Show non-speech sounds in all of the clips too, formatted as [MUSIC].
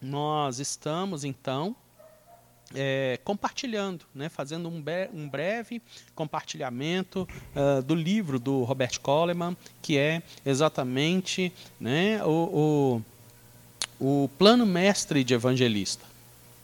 nós estamos então é, compartilhando, né, fazendo um, um breve compartilhamento uh, do livro do Robert Coleman, que é exatamente né, o, o, o plano mestre de evangelista,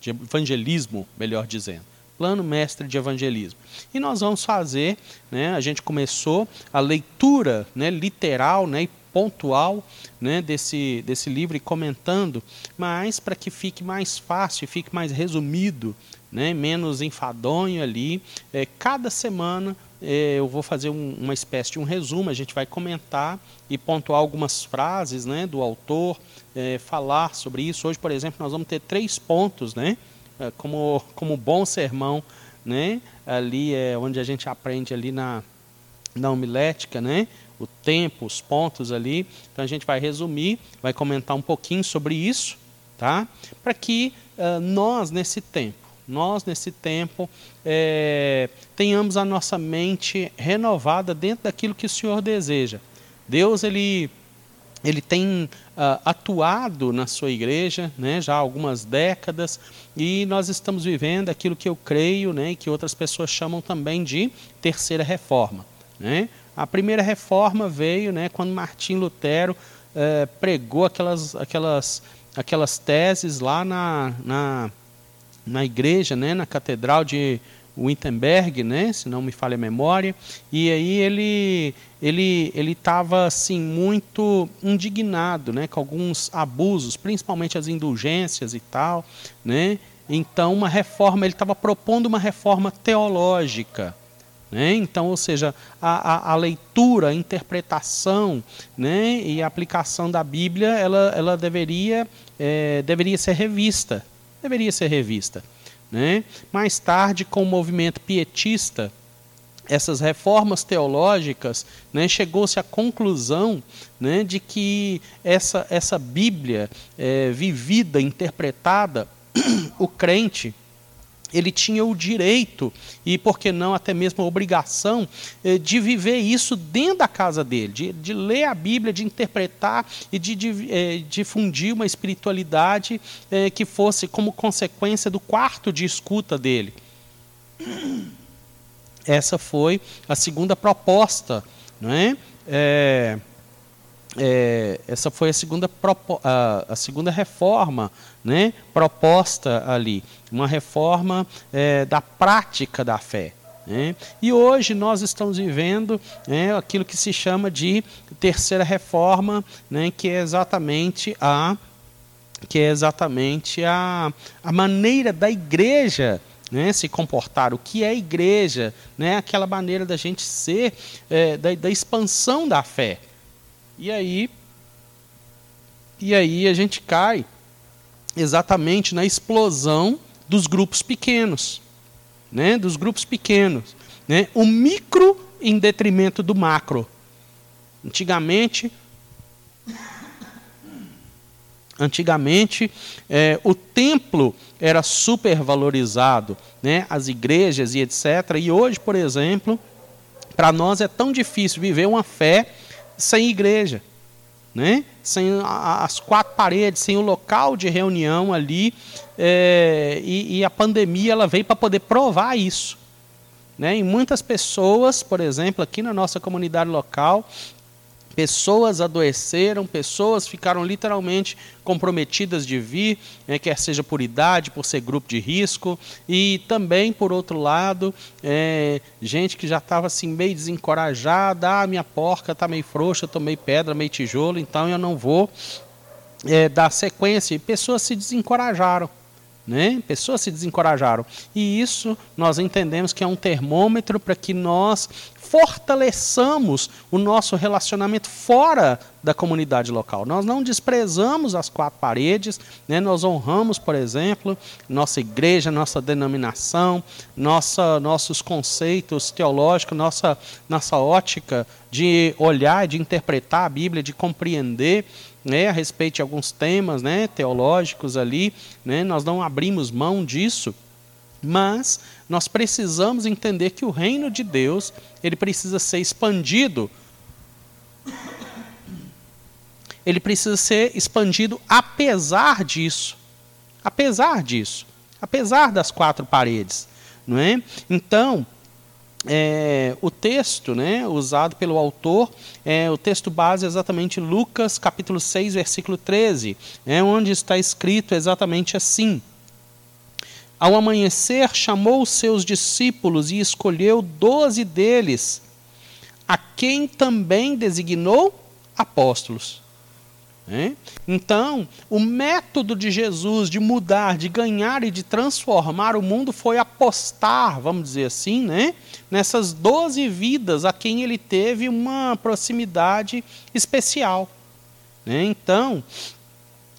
de evangelismo, melhor dizendo plano mestre de evangelismo. E nós vamos fazer, né, a gente começou a leitura né, literal né, e pontual né, desse, desse livro e comentando, mas para que fique mais fácil, fique mais resumido, né, menos enfadonho ali. É, cada semana é, eu vou fazer um, uma espécie de um resumo, a gente vai comentar e pontuar algumas frases né, do autor, é, falar sobre isso. Hoje, por exemplo, nós vamos ter três pontos, né, é, como, como bom sermão, né, ali é onde a gente aprende ali na, na homilética, né, o tempo, os pontos ali. Então a gente vai resumir, vai comentar um pouquinho sobre isso, tá? Para que uh, nós nesse tempo, nós nesse tempo é, tenhamos a nossa mente renovada dentro daquilo que o Senhor deseja. Deus ele ele tem uh, atuado na sua igreja né, já há algumas décadas e nós estamos vivendo aquilo que eu creio né, e que outras pessoas chamam também de terceira reforma. Né? A primeira reforma veio né, quando Martim Lutero eh, pregou aquelas, aquelas, aquelas teses lá na, na, na igreja, né, na catedral de Wittenberg, né, se não me falha a memória, e aí ele ele ele estava assim muito indignado, né, com alguns abusos, principalmente as indulgências e tal, né? Então uma reforma, ele estava propondo uma reforma teológica, né? Então, ou seja, a, a, a, leitura, a interpretação né? e a aplicação da Bíblia, ela, ela deveria, é, deveria ser revista. Deveria ser revista. Né? Mais tarde, com o movimento pietista, essas reformas teológicas, né, chegou-se à conclusão né, de que essa, essa Bíblia é, vivida, interpretada, [CLEARS THROAT] o crente ele tinha o direito e, por que não, até mesmo a obrigação eh, de viver isso dentro da casa dele, de, de ler a Bíblia, de interpretar e de, de eh, difundir uma espiritualidade eh, que fosse como consequência do quarto de escuta dele. Essa foi a segunda proposta, não é? é é, essa foi a segunda, a, a, segunda reforma né, proposta ali, uma reforma é, da prática da fé. Né? E hoje nós estamos vivendo né, aquilo que se chama de terceira reforma, né, que é exatamente a que é exatamente a, a maneira da igreja né, se comportar, o que é igreja, né, aquela maneira da gente ser, é, da, da expansão da fé. E aí, e aí a gente cai exatamente na explosão dos grupos pequenos, né? Dos grupos pequenos, né? O micro em detrimento do macro. Antigamente, antigamente é, o templo era supervalorizado, né? As igrejas e etc. E hoje, por exemplo, para nós é tão difícil viver uma fé sem igreja, né? sem as quatro paredes, sem o local de reunião ali. É, e, e, a pandemia ela veio para poder provar isso. Né? E muitas pessoas, por exemplo, aqui na nossa comunidade local, Pessoas adoeceram, pessoas ficaram literalmente comprometidas de vir, né, quer seja por idade, por ser grupo de risco, e também, por outro lado, é, gente que já estava assim meio desencorajada, ah, minha porca está meio frouxa, tomei pedra, meio tijolo, então eu não vou é, dar sequência. E pessoas se desencorajaram. Né? Pessoas se desencorajaram. E isso nós entendemos que é um termômetro para que nós fortaleçamos o nosso relacionamento fora da comunidade local. Nós não desprezamos as quatro paredes, né? nós honramos, por exemplo, nossa igreja, nossa denominação, nossa, nossos conceitos teológicos, nossa, nossa ótica de olhar, de interpretar a Bíblia, de compreender né, a respeito de alguns temas né, teológicos ali. Né? Nós não abrimos mão disso. Mas nós precisamos entender que o reino de Deus, ele precisa ser expandido. Ele precisa ser expandido apesar disso. apesar disso, apesar das quatro paredes. Não é? Então, é, o texto né, usado pelo autor, é, o texto base é exatamente Lucas capítulo 6, versículo 13, é, onde está escrito exatamente assim. Ao amanhecer, chamou os seus discípulos e escolheu doze deles, a quem também designou apóstolos. É? Então, o método de Jesus de mudar, de ganhar e de transformar o mundo foi apostar, vamos dizer assim, né? nessas doze vidas a quem ele teve uma proximidade especial. Né? Então,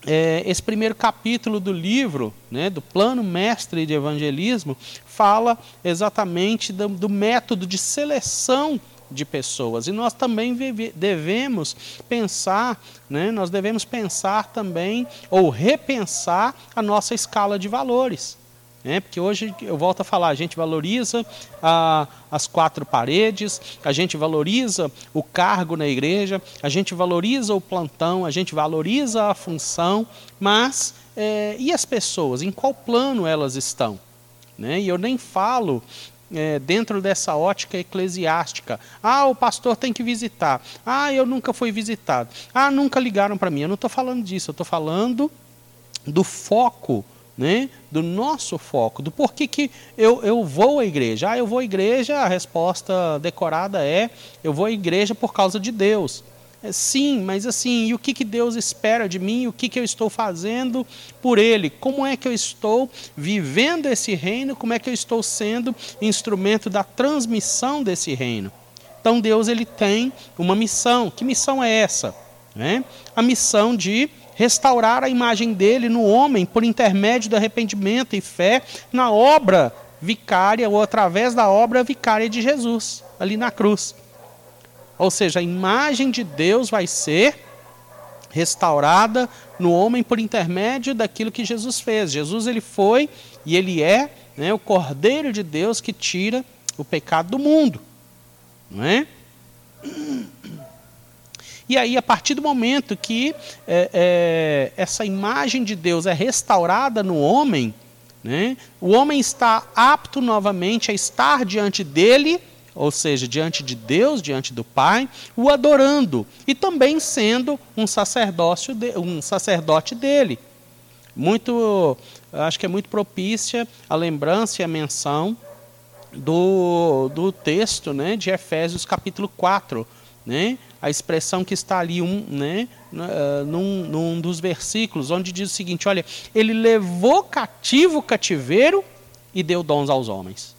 é, esse primeiro capítulo do livro, né, do plano mestre de evangelismo, fala exatamente do, do método de seleção de pessoas. E nós também devemos pensar, né, nós devemos pensar também, ou repensar a nossa escala de valores. Né? Porque hoje, eu volto a falar, a gente valoriza a, as quatro paredes, a gente valoriza o cargo na igreja, a gente valoriza o plantão, a gente valoriza a função, mas é, e as pessoas? Em qual plano elas estão? Né? E eu nem falo é, dentro dessa ótica eclesiástica. Ah, o pastor tem que visitar. Ah, eu nunca fui visitado. Ah, nunca ligaram para mim. Eu não estou falando disso, eu estou falando do foco, né? do nosso foco, do porquê que eu, eu vou à igreja. Ah, eu vou à igreja, a resposta decorada é: eu vou à igreja por causa de Deus. É, sim, mas assim, e o que, que Deus espera de mim? O que, que eu estou fazendo por Ele? Como é que eu estou vivendo esse reino? Como é que eu estou sendo instrumento da transmissão desse reino? Então Deus ele tem uma missão. Que missão é essa? Né? A missão de restaurar a imagem dele no homem por intermédio do arrependimento e fé na obra vicária ou através da obra vicária de Jesus ali na cruz. Ou seja, a imagem de Deus vai ser restaurada no homem por intermédio daquilo que Jesus fez. Jesus ele foi e ele é né, o Cordeiro de Deus que tira o pecado do mundo. Não é? E aí, a partir do momento que é, é, essa imagem de Deus é restaurada no homem, né, o homem está apto novamente a estar diante dele ou seja, diante de Deus, diante do Pai, o adorando e também sendo um sacerdócio, de, um sacerdote dele. Muito, acho que é muito propícia a lembrança e a menção do, do texto, né, de Efésios capítulo 4, né? A expressão que está ali um, né, num, num dos versículos, onde diz o seguinte: olha, ele levou cativo o cativeiro e deu dons aos homens.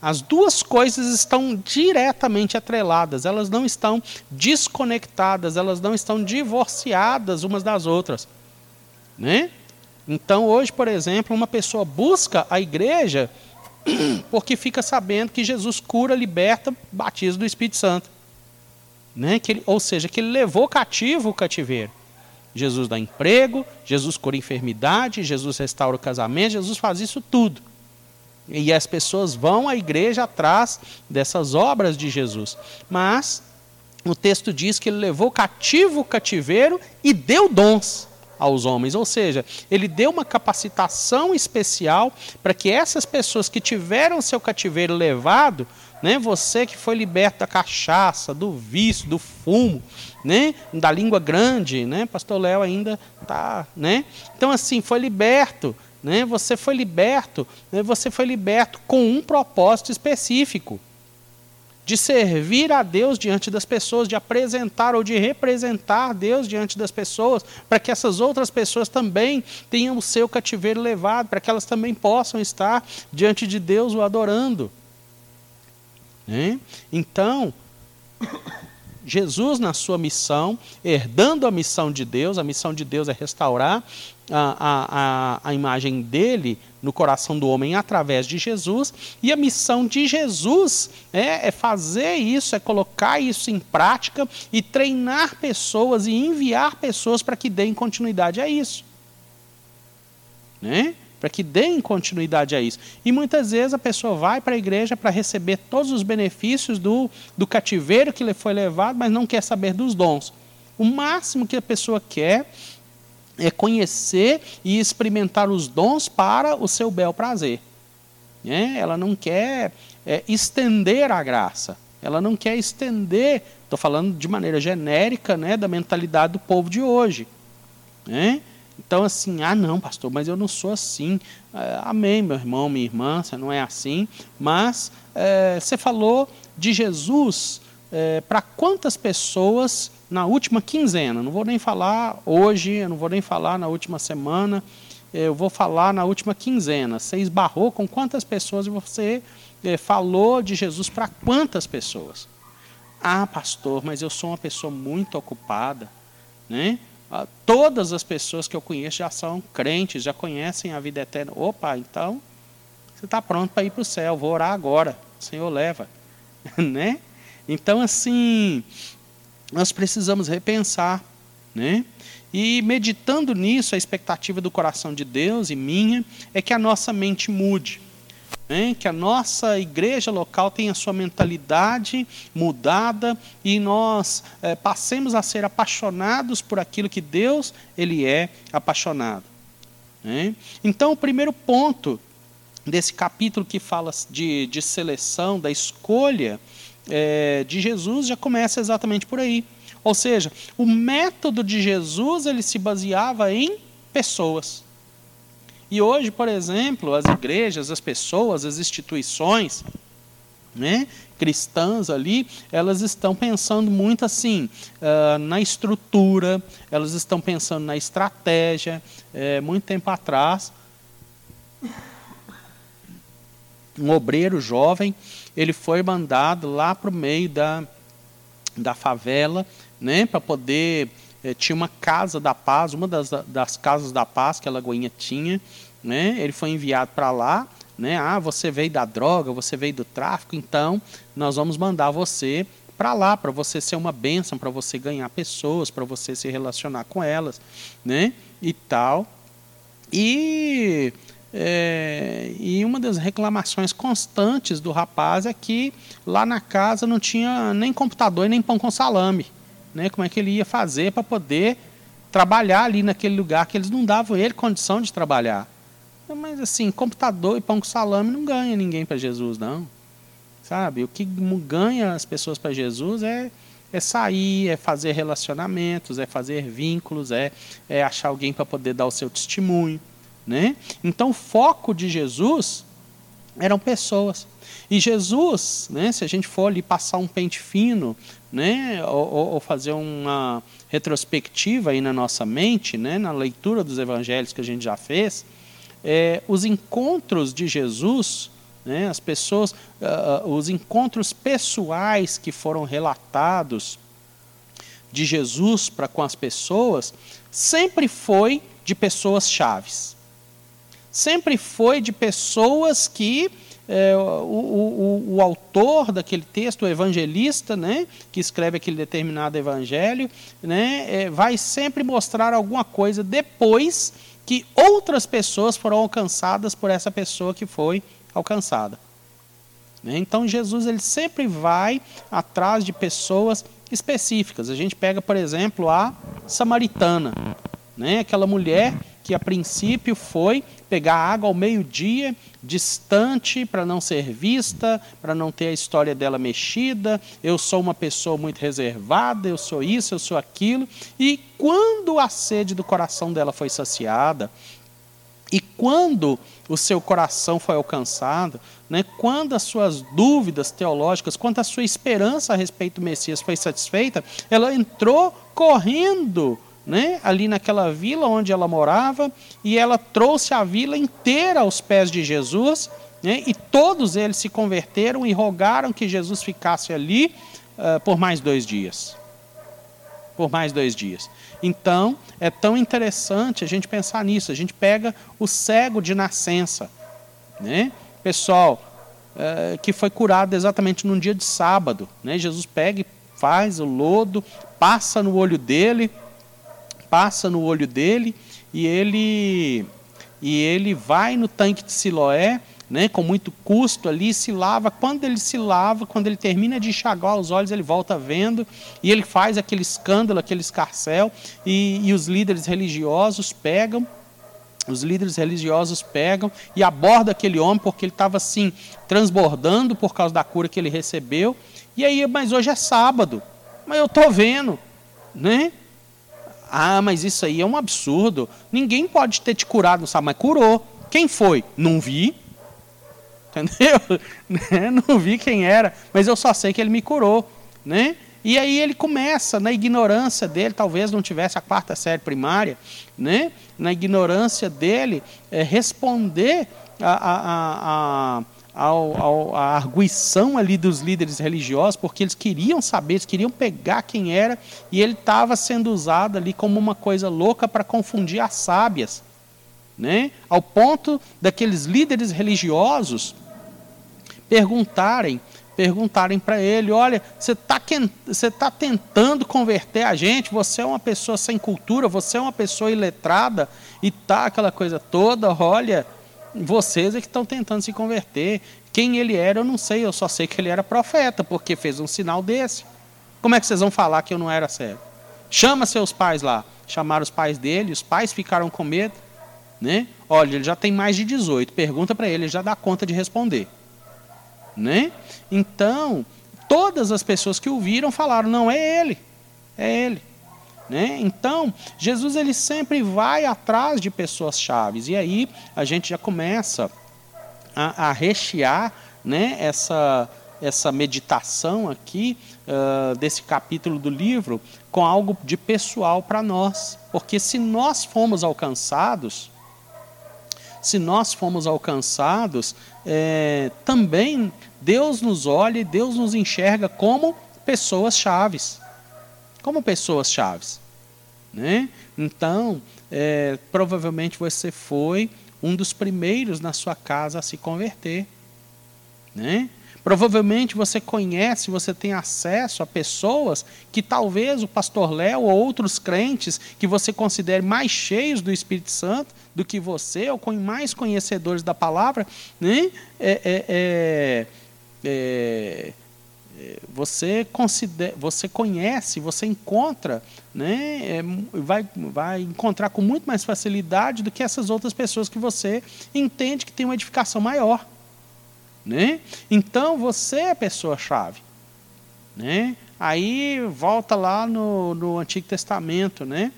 As duas coisas estão diretamente atreladas, elas não estão desconectadas, elas não estão divorciadas umas das outras. Né? Então, hoje, por exemplo, uma pessoa busca a igreja [CLEARS THROAT] porque fica sabendo que Jesus cura, liberta, batiza do Espírito Santo. Né? Que ele, ou seja, que ele levou cativo o cativeiro. Jesus dá emprego, Jesus cura enfermidade, Jesus restaura o casamento, Jesus faz isso tudo. E as pessoas vão à igreja atrás dessas obras de Jesus. Mas o texto diz que ele levou cativo o cativeiro e deu dons aos homens, ou seja, ele deu uma capacitação especial para que essas pessoas que tiveram seu cativeiro levado, né, você que foi liberto da cachaça, do vício, do fumo, né, da língua grande, né, pastor Léo ainda tá, né? Então assim, foi liberto né? Você foi liberto, né? você foi liberto com um propósito específico de servir a Deus diante das pessoas, de apresentar ou de representar Deus diante das pessoas, para que essas outras pessoas também tenham o seu cativeiro levado, para que elas também possam estar diante de Deus o adorando. Né? Então, Jesus, na sua missão, herdando a missão de Deus, a missão de Deus é restaurar a, a, a imagem dele no coração do homem através de Jesus, e a missão de Jesus é, é fazer isso, é colocar isso em prática e treinar pessoas e enviar pessoas para que deem continuidade a isso. Né? para que deem continuidade a isso. E muitas vezes a pessoa vai para a igreja para receber todos os benefícios do, do cativeiro que lhe foi levado, mas não quer saber dos dons. O máximo que a pessoa quer é conhecer e experimentar os dons para o seu bel prazer. Né? Ela não quer é, estender a graça. Ela não quer estender, estou falando de maneira genérica, né, da mentalidade do povo de hoje. Né? Então, assim, ah, não, pastor, mas eu não sou assim. É, amém, meu irmão, minha irmã, você não é assim. Mas é, você falou de Jesus é, para quantas pessoas na última quinzena? Não vou nem falar hoje, não vou nem falar na última semana, eu vou falar na última quinzena. Você esbarrou com quantas pessoas você é, falou de Jesus para quantas pessoas? Ah, pastor, mas eu sou uma pessoa muito ocupada, né? Ah, todas as pessoas que eu conheço já são crentes, já conhecem a vida eterna. Opa, então você está pronto para ir para o céu, vou orar agora. O Senhor leva. [LAUGHS] né? Então, assim, nós precisamos repensar. Né? E meditando nisso, a expectativa do coração de Deus e minha é que a nossa mente mude. Né? que a nossa igreja local tenha sua mentalidade mudada e nós é, passemos a ser apaixonados por aquilo que Deus ele é apaixonado. Né? Então, o primeiro ponto desse capítulo que fala de, de seleção, da escolha é, de Jesus, já começa exatamente por aí. Ou seja, o método de Jesus ele se baseava em pessoas. E hoje, por exemplo, as igrejas, as pessoas, as instituições né, cristãs ali, elas estão pensando muito assim uh, na estrutura, elas estão pensando na estratégia. É, muito tempo atrás, um obreiro jovem, ele foi mandado lá para o meio da, da favela, né, para poder eh, tinha uma casa da paz, uma das, das casas da paz que a Lagoinha tinha, né? Ele foi enviado para lá, né? Ah, você veio da droga, você veio do tráfico, então nós vamos mandar você para lá para você ser uma bênção, para você ganhar pessoas, para você se relacionar com elas, né? E tal. E é, e uma das reclamações constantes do rapaz é que lá na casa não tinha nem computador e nem pão com salame né, como é que ele ia fazer para poder trabalhar ali naquele lugar que eles não davam ele condição de trabalhar. Mas assim, computador e pão com salame não ganha ninguém para Jesus, não. Sabe? O que ganha as pessoas para Jesus é, é sair, é fazer relacionamentos, é fazer vínculos, é, é achar alguém para poder dar o seu testemunho. Né? Então, o foco de Jesus eram pessoas. E Jesus, né, se a gente for ali passar um pente fino, né, ou, ou, fazer uma retrospectiva aí na nossa mente, né, na leitura dos evangelhos que a gente já fez, é, os encontros de Jesus, né, as pessoas, uh, os encontros pessoais que foram relatados de Jesus para com as pessoas, sempre foi de pessoas chaves. Sempre foi de pessoas que é, o, o, o, autor daquele texto, o evangelista, né, que escreve aquele determinado evangelho, né, é, vai sempre mostrar alguma coisa depois que outras pessoas foram alcançadas por essa pessoa que foi alcançada. Né. Então Jesus ele sempre vai atrás de pessoas específicas. A gente pega, por exemplo, a samaritana, né, aquela mulher que a princípio foi pegar água ao meio-dia, distante, para não ser vista, para não ter a história dela mexida. Eu sou uma pessoa muito reservada, eu sou isso, eu sou aquilo. E quando a sede do coração dela foi saciada, e quando o seu coração foi alcançado, né, quando as suas dúvidas teológicas, quando a sua esperança a respeito do Messias foi satisfeita, ela entrou correndo né, ali naquela vila onde ela morava, e ela trouxe a vila inteira aos pés de Jesus, né, e todos eles se converteram e rogaram que Jesus ficasse ali uh, por mais dois dias. Por mais dois dias. Então, é tão interessante a gente pensar nisso. A gente pega o cego de nascença. Né? Pessoal, uh, que foi curado exatamente num dia de sábado. Né? Jesus pega e faz o lodo, passa no olho dele, passa no olho dele e ele e ele vai no tanque de Siloé, né, com muito custo ali, se lava. Quando ele se lava, quando ele termina de enxagar os olhos, ele volta vendo e ele faz aquele escândalo, aquele escarcel, e, e os líderes religiosos pegam os líderes religiosos pegam e abordam aquele homem porque ele estava assim, transbordando por causa da cura que ele recebeu. E aí, mas hoje é sábado. Mas eu estou vendo, né? Ah, mas isso aí é um absurdo. Ninguém pode ter te curado no sábado, mas curou. Quem foi? Não vi. [LAUGHS] Entendeu? Né? Não vi quem era, mas eu só sei que ele me curou, né? E aí ele começa, na ignorância dele, talvez não tivesse a quarta série primária, né? na ignorância dele, é, responder a, a, a, a, a arguição ali dos líderes religiosos, porque eles queriam saber, eles queriam pegar quem era, e ele estava sendo usado ali como uma coisa louca para confundir as sábias. Né? Ao ponto daqueles líderes religiosos perguntarem perguntarem para ele: olha, você está tá tentando converter a gente, você é uma pessoa sem cultura, você é uma pessoa iletrada, e tá aquela coisa toda, olha, vocês é que estão tentando se converter. Quem ele era, eu não sei, eu só sei que ele era profeta, porque fez um sinal desse. Como é que vocês vão falar que eu não era cego? Chama seus pais lá. Chamaram os pais dele, os pais ficaram com medo. Né? Olha, ele já tem mais de 18, pergunta para ele, ele já dá conta de responder. Né? Então, todas as pessoas que o viram falaram: não, é ele, é ele. Né? Então, Jesus ele sempre vai atrás de pessoas chaves. E aí a gente já começa a, a rechear né, essa, essa meditação aqui uh, desse capítulo do livro com algo de pessoal para nós. Porque se nós fomos alcançados, se nós fomos alcançados, é, também Deus nos olha e Deus nos enxerga como pessoas chaves. Como pessoas chaves. Né? Então, é, provavelmente você foi um dos primeiros na sua casa a se converter. Né? Provavelmente você conhece, você tem acesso a pessoas que talvez o pastor Léo ou outros crentes que você considere mais cheios do Espírito Santo do que você, ou com mais conhecedores da palavra, né? é, é, é, é você, considera, você conhece, você encontra, né, é, vai, vai encontrar com muito mais facilidade do que essas outras pessoas que você entende que tem uma edificação maior. Né? Então você é a pessoa-chave. Né? Aí volta lá no, no Antigo Testamento, né?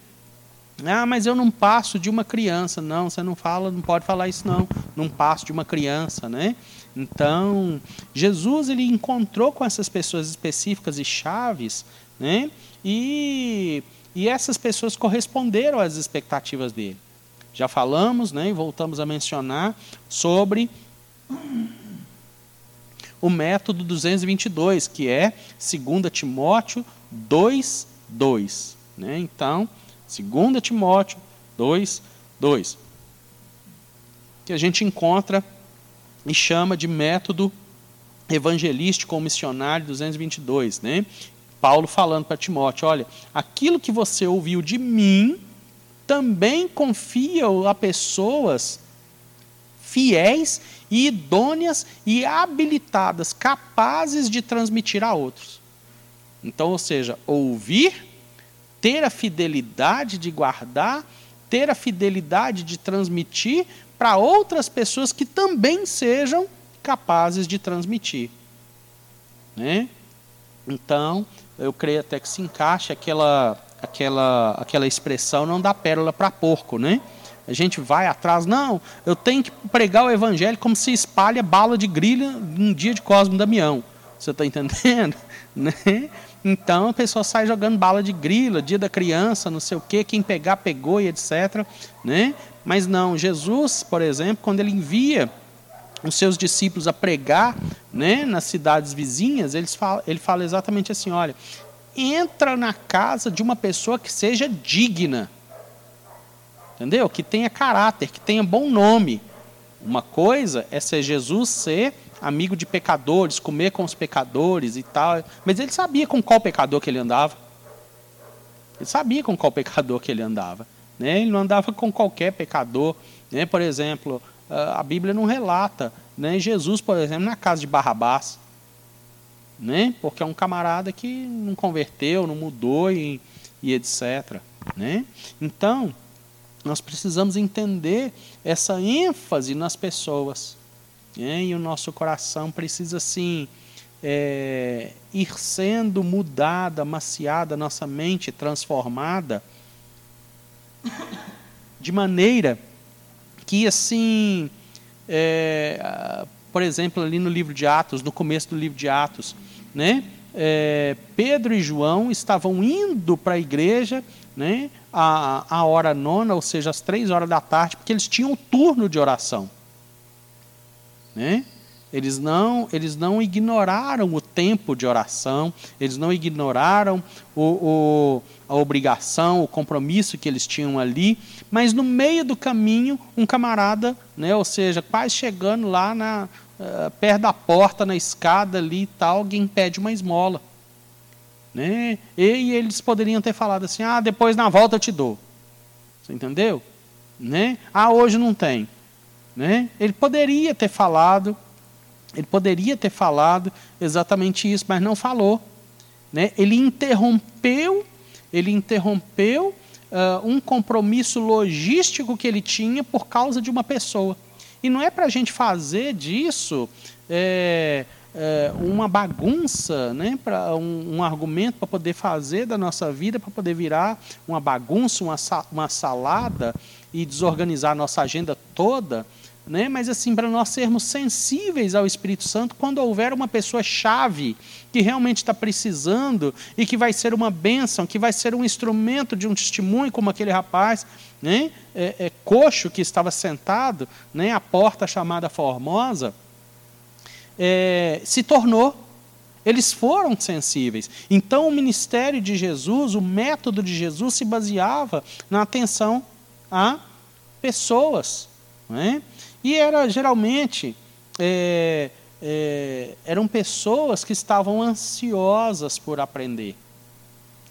Ah, mas eu não passo de uma criança. Não, você não fala, não pode falar isso não. Não passo de uma criança, né? Então, Jesus ele encontrou com essas pessoas específicas e chaves, né? E, e essas pessoas corresponderam às expectativas dele. Já falamos, né? E voltamos a mencionar sobre o método 222, que é 2 Timóteo 2, 2. Né? Então, 2 Timóteo 2, 2. Que a gente encontra e chama de método evangelístico ou missionário 222. Né? Paulo falando para Timóteo: olha, aquilo que você ouviu de mim, também confia a pessoas fiéis e idôneas e habilitadas, capazes de transmitir a outros. Então, ou seja, ouvir, ter a fidelidade de guardar, ter a fidelidade de transmitir para outras pessoas que também sejam capazes de transmitir. Né? Então, eu creio até que se encaixa aquela, aquela, aquela expressão não dá pérola para porco, né? A gente vai atrás, não, eu tenho que pregar o evangelho como se espalha bala de grilha num dia de Cosmo Damião. Você está entendendo? [LAUGHS] Né? Então a pessoa sai jogando bala de grila, dia da criança, não sei o quê, quem pegar, pegou e etc. Né? Mas não, Jesus, por exemplo, quando ele envia os seus discípulos a pregar né, nas cidades vizinhas, ele fala, ele fala exatamente assim: olha, entra na casa de uma pessoa que seja digna entendeu? Que tenha caráter, que tenha bom nome. Uma coisa é ser Jesus ser amigo de pecadores, comer com os pecadores e tal. Mas ele sabia com qual pecador que ele andava. Ele sabia com qual pecador que ele andava. Né? Ele não andava com qualquer pecador. Né? Por exemplo, a Bíblia não relata né, Jesus, por exemplo, na casa de Barrabás, né, porque é um camarada que não converteu, não mudou e, e etc. Né? Então, nós precisamos entender essa ênfase nas pessoas. Né? E o nosso coração precisa, assim, é, ir sendo mudada, maciada, nossa mente transformada, de maneira que, assim, é, por exemplo, ali no livro de Atos, no começo do livro de Atos, né? É, Pedro e João estavam indo para a igreja né, a, a hora nona, ou seja, às três horas da tarde, porque eles tinham um turno de oração. Né? Eles não, eles não ignoraram o tempo de oração, eles não ignoraram o, o, a obrigação, o compromisso que eles tinham ali, mas no meio do caminho, um camarada, né, ou seja, quase chegando lá na, uh, perto da porta, na escada ali e tal, alguém pede uma esmola. Né? E eles poderiam ter falado assim: ah, depois na volta eu te dou. Você entendeu? Né? Ah, hoje não tem. Né? Ele poderia ter falado, ele poderia ter falado exatamente isso, mas não falou. Né? Ele interrompeu, ele interrompeu uh, um compromisso logístico que ele tinha por causa de uma pessoa. E não é para a gente fazer disso é, é, uma bagunça, né, para um, um, argumento para poder fazer da nossa vida, para poder virar uma bagunça, uma, uma salada e desorganizar a nossa agenda toda né? mas assim, para nós sermos sensíveis ao Espírito Santo quando houver uma pessoa chave que realmente está precisando e que vai ser uma bênção, que vai ser um instrumento de um testemunho, como aquele rapaz, né? é, é, coxo que estava sentado, né? à porta chamada Formosa, é, se tornou. Eles foram sensíveis. Então, o ministério de Jesus, o método de Jesus, se baseava na atenção a pessoas. Não é? E era geralmente é, é, eram pessoas que estavam ansiosas por aprender.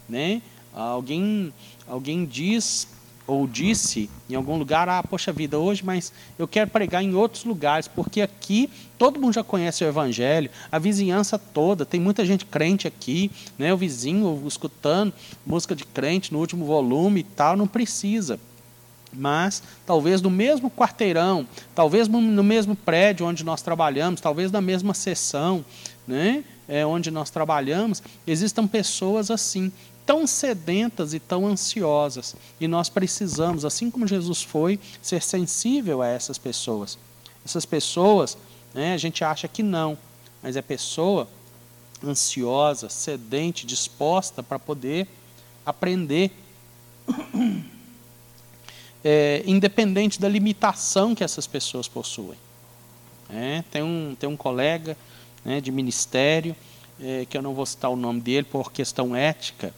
Né? Alguém, alguém diz ou disse em algum lugar, ah, poxa vida, hoje, mas eu quero pregar em outros lugares, porque aqui todo mundo já conhece o Evangelho, a vizinhança toda, tem muita gente crente aqui, né, o vizinho escutando música de crente no último volume e tal, não precisa mas talvez no mesmo quarteirão, talvez no mesmo prédio onde nós trabalhamos, talvez na mesma sessão, né, é, onde nós trabalhamos, existam pessoas assim, tão sedentas e tão ansiosas. E nós precisamos, assim como Jesus foi, ser sensível a essas pessoas. Essas pessoas, né, a gente acha que não, mas é pessoa ansiosa, sedente, disposta para poder aprender [COUGHS] é, independente da limitação que essas pessoas possuem. É, tem, um, tem um colega né, de ministério, é, que eu não vou citar o nome dele por questão ética,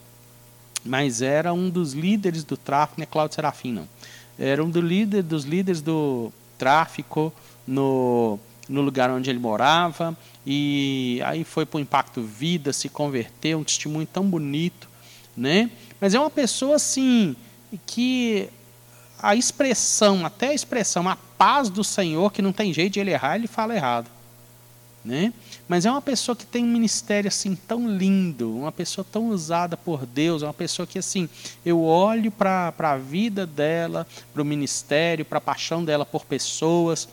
mas era um dos líderes do tráfico, não é Cláudio Serafim, não. Era um do líder, dos líderes do tráfico no, no lugar onde ele morava, e aí foi para o Impacto Vida, se converteu, um testemunho tão bonito, né? Mas é uma pessoa assim que a expressão, até a expressão, a paz do Senhor, que não tem jeito de ele errar, ele fala errado. Né? Mas é uma pessoa que tem um ministério assim tão lindo, uma pessoa tão usada por Deus, uma pessoa que assim, eu olho para a vida dela, para o ministério, para a paixão dela por pessoas,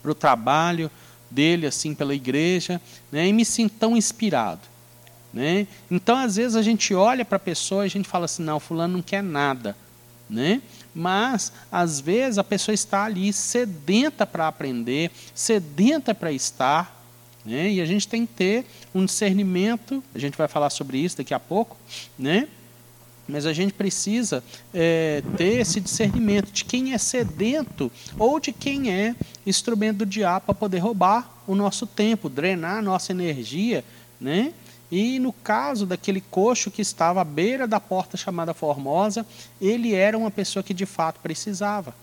para o trabalho dele assim pela igreja, né? e me sinto tão inspirado. Né? Então, às vezes, a gente olha para a pessoa e a gente fala assim, não, fulano não quer nada. Né? Mas às vezes a pessoa está ali sedenta para aprender, sedenta para estar, né? e a gente tem que ter um discernimento, a gente vai falar sobre isso daqui a pouco, né? mas a gente precisa é, ter esse discernimento de quem é sedento ou de quem é instrumento do diabo para poder roubar o nosso tempo, drenar a nossa energia, né? E no caso daquele coxo que estava à beira da porta chamada Formosa, ele era uma pessoa que de fato precisava.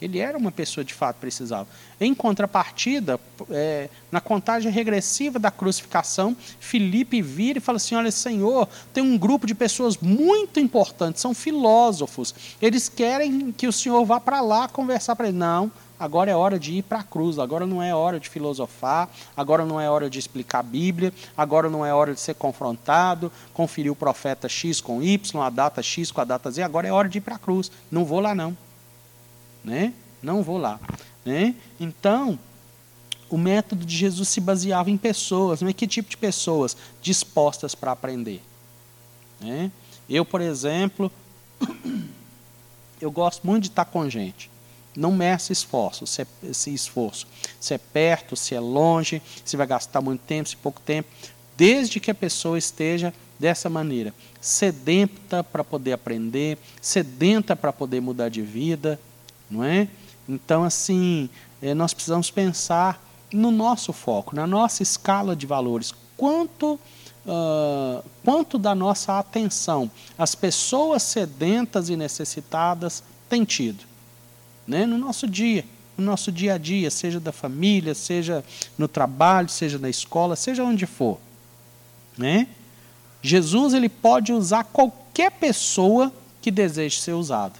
Ele era uma pessoa de fato precisava. Em contrapartida, é, na contagem regressiva da crucificação, Filipe vira e fala assim: Olha, Senhor, tem um grupo de pessoas muito importantes, são filósofos. Eles querem que o Senhor vá para lá conversar para eles. Não, agora é hora de ir para a cruz, agora não é hora de filosofar, agora não é hora de explicar a Bíblia, agora não é hora de ser confrontado, conferir o profeta X com Y, a data X com a data Z, agora é hora de ir para a cruz. Não vou lá não. Né? Não vou lá. Né? Então, o método de Jesus se baseava em pessoas, mas que tipo de pessoas? Dispostas para aprender. Né? Eu, por exemplo, [COUGHS] eu gosto muito de estar com gente. Não meça esforço, se, é, esse esforço. Se é perto, se é longe, se vai gastar muito tempo, se pouco tempo. Desde que a pessoa esteja dessa maneira, sedenta para poder aprender, sedenta para poder mudar de vida, não é? Então, assim, eh, nós precisamos pensar no nosso foco, na nossa escala de valores. Quanto uh, quanto da nossa atenção as pessoas sedentas e necessitadas têm tido né? no nosso dia, no nosso dia a dia, seja da família, seja no trabalho, seja na escola, seja onde for. Né? Jesus ele pode usar qualquer pessoa que deseje ser usado.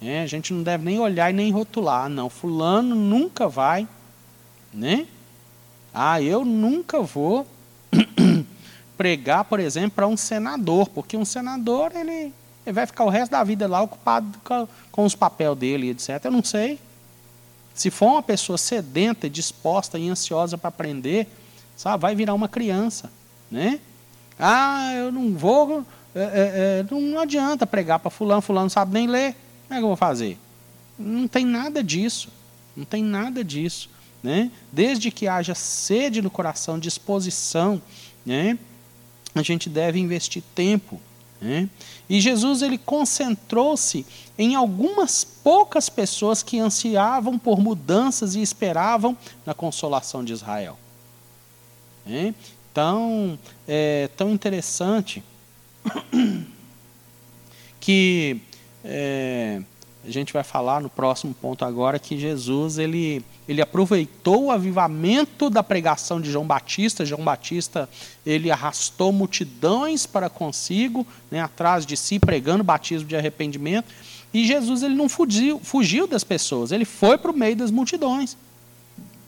É, a gente não deve nem olhar e nem rotular. Não, fulano nunca vai. Né? Ah, eu nunca vou [CLEARS THROAT] pregar, por exemplo, para um senador, porque um senador ele, ele, vai ficar o resto da vida lá ocupado com, com os papéis dele, etc. Eu não sei. Se for uma pessoa sedenta, disposta e ansiosa para aprender, sabe, vai virar uma criança, né? Ah, eu não vou, é, é, é não adianta pregar para fulano, fulano não sabe nem ler. Como é que eu vou fazer? Não tem nada disso. Não tem nada disso. Né? Desde que haja sede no coração, disposição, né? a gente deve investir tempo. Né? E Jesus ele concentrou-se em algumas poucas pessoas que ansiavam por mudanças e esperavam na consolação de Israel. Né? Então, é tão interessante [COUGHS] que é, a gente vai falar no próximo ponto agora que Jesus ele, ele aproveitou o avivamento da pregação de João Batista. João Batista ele arrastou multidões para consigo, né, atrás de si, pregando batismo de arrependimento. E Jesus ele não fugiu, fugiu das pessoas, ele foi para o meio das multidões.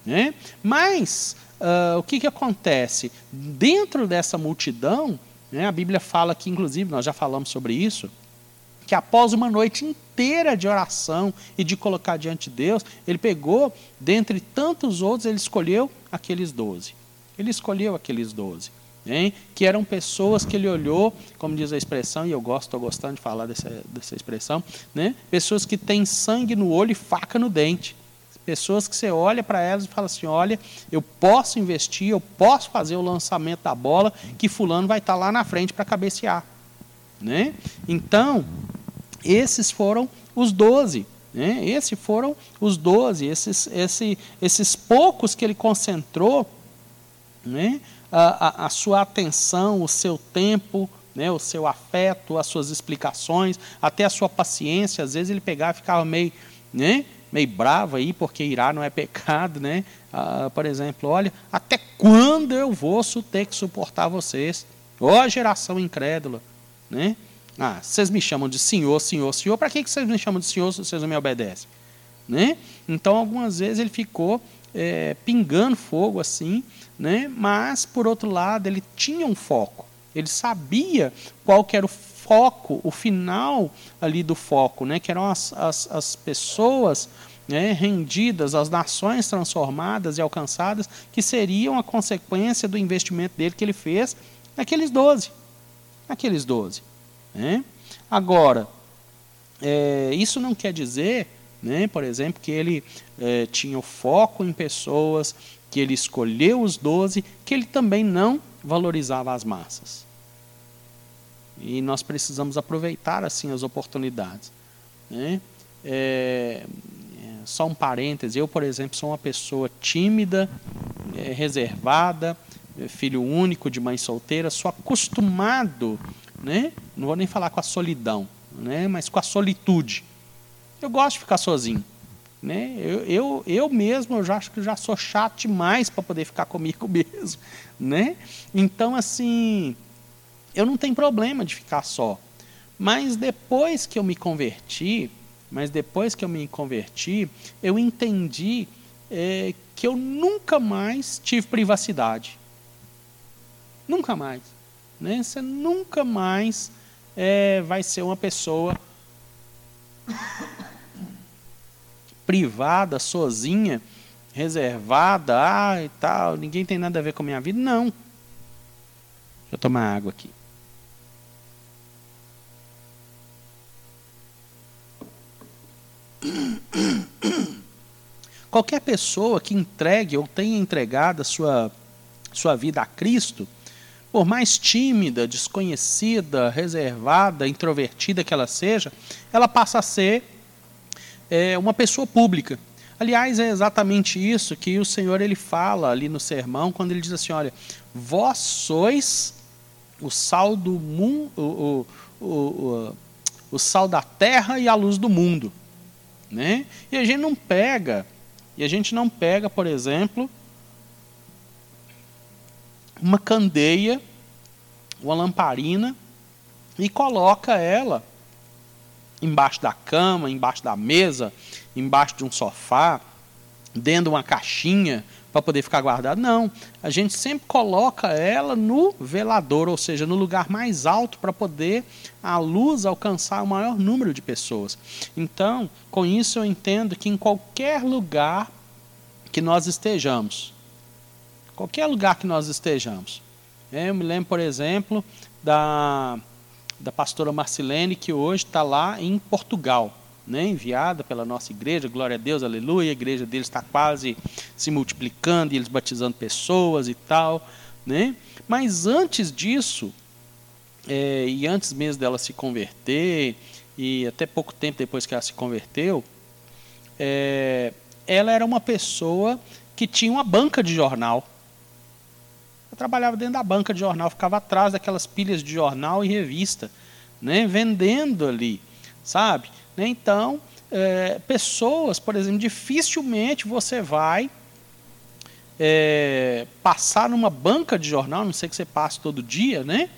Né? Mas uh, o que, que acontece? Dentro dessa multidão, né, a Bíblia fala que, inclusive, nós já falamos sobre isso, que após uma noite inteira de oração e de colocar diante de Deus, ele pegou, dentre tantos outros, ele escolheu aqueles doze. Ele escolheu aqueles doze. Hein? que eram pessoas que ele olhou, como diz a expressão, e eu gosto, estou gostando de falar dessa, dessa expressão, né? pessoas que têm sangue no olho e faca no dente. Pessoas que você olha para elas e fala assim: olha, eu posso investir, eu posso fazer o lançamento da bola, que fulano vai estar lá na frente para cabecear. Né? Então, esses foram os doze. Né? Esses foram os doze, esses, esse, esses poucos que ele concentrou né? a, a, a sua atenção, o seu tempo, né? o seu afeto, as suas explicações, até a sua paciência. Às vezes ele pegava e ficava meio, né? meio bravo aí, porque irá não é pecado. Né? Ah, por exemplo, olha, até quando eu vou ter que suportar vocês? Ó, oh, geração incrédula. Né? Ah, vocês me chamam de senhor, senhor, senhor, para que vocês me chamam de senhor se vocês não me obedecem? Né? Então, algumas vezes ele ficou é, pingando fogo assim, né? mas, por outro lado, ele tinha um foco. Ele sabia qual que era o foco, o final ali do foco, né? que eram as, as, as pessoas né, rendidas, as nações transformadas e alcançadas, que seriam a consequência do investimento dele que ele fez naqueles doze. Naqueles doze. Né? Agora, é, isso não quer dizer, né, por exemplo, que ele é, tinha o foco em pessoas, que ele escolheu os doze, que ele também não valorizava as massas. E nós precisamos aproveitar assim as oportunidades. Né? É, é só um parêntese, eu, por exemplo, sou uma pessoa tímida, é, reservada, filho único de mãe solteira, sou acostumado né? Não vou nem falar com a solidão, né? Mas com a solitude. Eu gosto de ficar sozinho, né? Eu, eu, eu mesmo eu já acho que já sou chato demais para poder ficar comigo [LAUGHS] mesmo, né? Então assim, eu não tenho problema de ficar só. Mas depois que eu me converti, mas depois que eu me converti, eu entendi é, que eu nunca mais tive privacidade. Nunca mais. Né? Você nunca mais é, vai ser uma pessoa privada, sozinha, reservada, ah, e tal, ninguém tem nada a ver com a minha vida. Não. Deixa eu tomar água aqui. Qualquer pessoa que entregue ou tenha entregado a sua, sua vida a Cristo, por mais tímida, desconhecida, reservada, introvertida que ela seja, ela passa a ser é, uma pessoa pública. Aliás, é exatamente isso que o Senhor ele fala ali no sermão, quando ele diz assim: olha, vós sois o sal do mundo, o, o, o, o, sal da terra e a luz do mundo. Né? E a gente não pega, e a gente não pega, por exemplo, uma candeia, uma lamparina, e coloca ela embaixo da cama, embaixo da mesa, embaixo de um sofá, dentro de uma caixinha para poder ficar guardada. Não, a gente sempre coloca ela no velador, ou seja, no lugar mais alto para poder a luz alcançar o maior número de pessoas. Então, com isso eu entendo que em qualquer lugar que nós estejamos, qualquer lugar que nós estejamos. Eu me lembro, por exemplo, da, da pastora Marcilene, que hoje está lá em Portugal, né, enviada pela nossa igreja, glória a Deus, aleluia. A igreja deles está quase se multiplicando e eles batizando pessoas e tal. Né? Mas antes disso, é, e antes mesmo dela se converter, e até pouco tempo depois que ela se converteu, é, ela era uma pessoa que tinha uma banca de jornal. Eu trabalhava dentro da banca de jornal, ficava atrás daquelas pilhas de jornal e revista, né, vendendo ali, sabe? Então, é, pessoas, por exemplo, dificilmente você vai é, passar numa banca de jornal, não sei que você passe todo dia, né?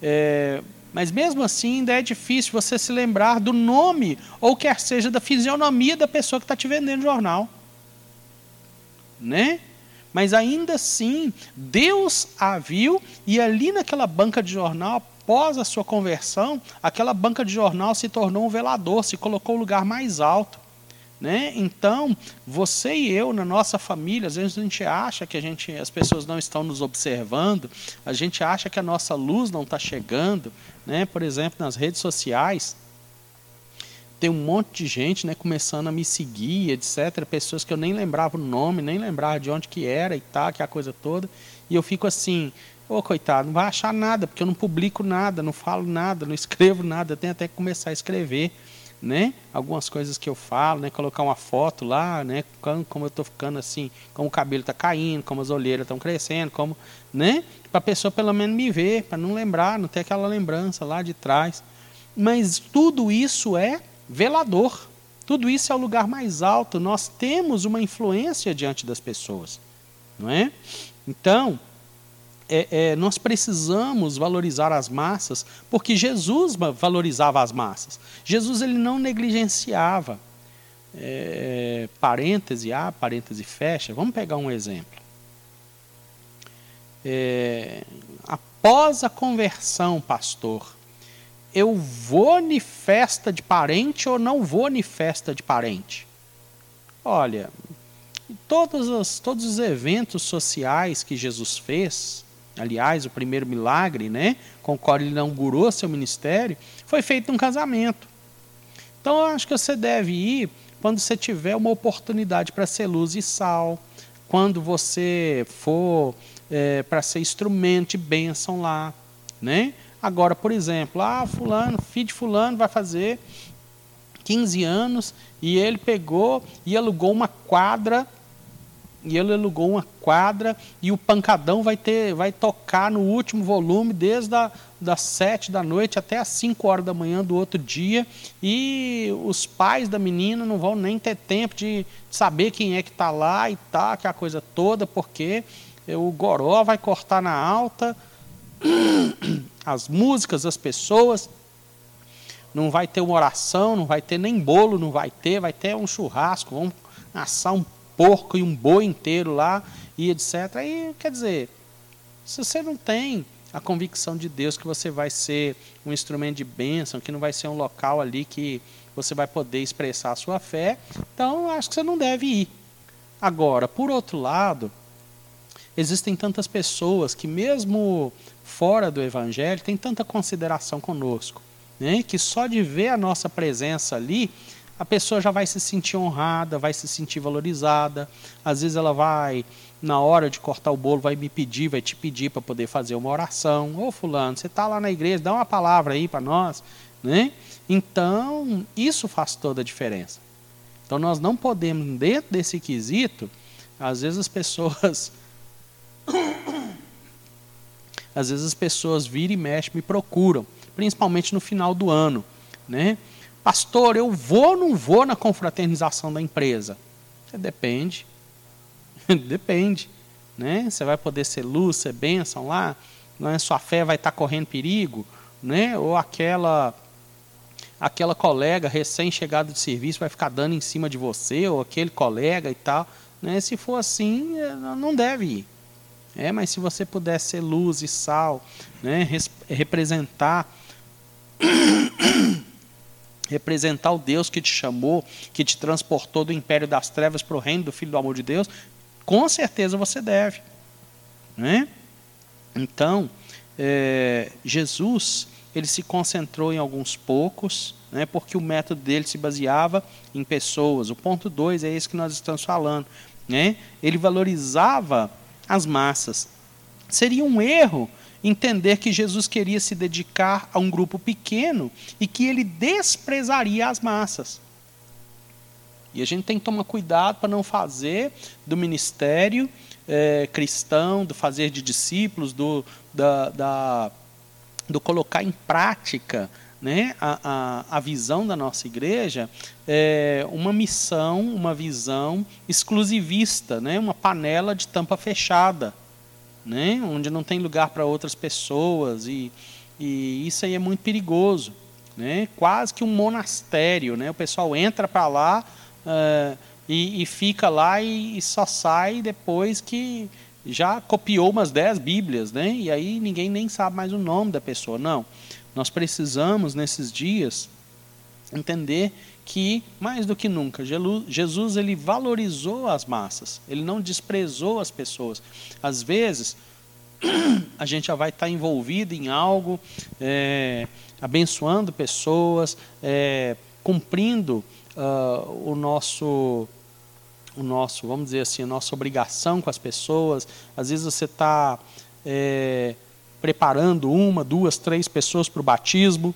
É, mas mesmo assim ainda é difícil você se lembrar do nome ou quer seja da fisionomia da pessoa que está te vendendo jornal, né? Mas ainda assim, Deus a viu e ali naquela banca de jornal, após a sua conversão, aquela banca de jornal se tornou um velador, se colocou no lugar mais alto. Né? Então, você e eu, na nossa família, às vezes a gente acha que a gente, as pessoas não estão nos observando, a gente acha que a nossa luz não está chegando. Né? Por exemplo, nas redes sociais, tem um monte de gente né, começando a me seguir, etc. Pessoas que eu nem lembrava o nome, nem lembrava de onde que era e tal, que é a coisa toda. E eu fico assim, ô oh, coitado, não vai achar nada, porque eu não publico nada, não falo nada, não [LAUGHS] escrevo nada, eu tenho até que começar a escrever. Né? Algumas coisas que eu falo, né? Colocar uma foto lá, né? Como, como eu estou ficando assim, como o cabelo está caindo, como as olheiras estão crescendo, como, né? Para a pessoa pelo menos me ver, para não lembrar, não ter aquela lembrança lá de trás. Mas tudo isso é velador. Tudo isso é o lugar mais alto. Nós temos uma influência diante das pessoas, não é? Então, é, é, nós precisamos valorizar as massas, porque Jesus valorizava as massas. Jesus ele não negligenciava. É, parêntese A, parêntese fecha. Vamos pegar um exemplo. É, após a conversão, pastor, eu vou em festa de parente ou não vou em festa de parente? Olha, todos os, todos os eventos sociais que Jesus fez, aliás, o primeiro milagre, né, com o qual ele inaugurou seu ministério, foi feito num casamento. Então, eu acho que você deve ir quando você tiver uma oportunidade para ser luz e sal, quando você for é, para ser instrumento de bênção lá, né? Agora, por exemplo, ah, fulano, filho de fulano vai fazer 15 anos e ele pegou e alugou uma quadra e ele alugou uma quadra e o pancadão vai ter vai tocar no último volume desde a, das sete da noite até as 5 horas da manhã do outro dia e os pais da menina não vão nem ter tempo de saber quem é que está lá e tá que a coisa toda porque o goró vai cortar na alta [CLEARS THROAT] as músicas, as pessoas. não vai ter uma oração, não vai ter nem bolo, não vai ter, vai ter um churrasco, vamos assar um porco e um boi inteiro lá e etc. Aí, quer dizer, se você não tem a convicção de Deus que você vai ser um instrumento de bênção, que não vai ser um local ali que você vai poder expressar a sua fé, então acho que você não deve ir. Agora, por outro lado, existem tantas pessoas que, mesmo fora do Evangelho, têm tanta consideração conosco, né? que só de ver a nossa presença ali, a pessoa já vai se sentir honrada, vai se sentir valorizada. Às vezes ela vai, na hora de cortar o bolo, vai me pedir, vai te pedir para poder fazer uma oração. Ô fulano, você está lá na igreja, dá uma palavra aí para nós. Né? Então, isso faz toda a diferença. Então nós não podemos, dentro desse quesito, às vezes as pessoas. Às vezes as pessoas viram e mexem, me procuram, principalmente no final do ano. Né? Pastor, eu vou ou não vou na confraternização da empresa? Depende. [LAUGHS] Depende. Né? Você vai poder ser luz, ser bênção lá? Não é? Sua fé vai estar correndo perigo? Né? Ou aquela aquela colega recém-chegada de serviço vai ficar dando em cima de você, ou aquele colega e tal. Né? Se for assim, é, não deve ir. É, mas se você puder ser luz e sal, né? representar [COUGHS] representar o Deus que te chamou, que te transportou do império das trevas para o reino do Filho do amor de Deus, com certeza você deve. Né? Então, é, Jesus ele se concentrou em alguns poucos, né, porque o método dele se baseava em pessoas. O ponto 2 é esse que nós estamos falando. Né? Ele valorizava as massas. Seria um erro entender que Jesus queria se dedicar a um grupo pequeno e que ele desprezaria as massas. E a gente tem que tomar cuidado para não fazer do ministério é, cristão, do fazer de discípulos, do, da, da do colocar em prática né, a, a, a visão da nossa igreja, é uma missão, uma visão exclusivista, né, uma panela de tampa fechada, né, onde não tem lugar para outras pessoas, e, e isso aí é muito perigoso. Né, quase que um monastério. Né, o pessoal entra para lá e, e, fica lá e, e só sai depois que já copiou umas 10 Bíblias, né? E aí ninguém nem sabe mais o nome da pessoa. Não. Nós precisamos, nesses dias, entender que, mais do que nunca, Jesus ele valorizou as massas, ele não desprezou as pessoas. Às vezes, [CLEARS THROAT] a gente já vai estar envolvido em algo, é, abençoando pessoas, é, cumprindo uh, o nosso o nosso, vamos dizer assim, a nossa obrigação com as pessoas. Às vezes você está é, preparando uma, duas, três pessoas para o batismo,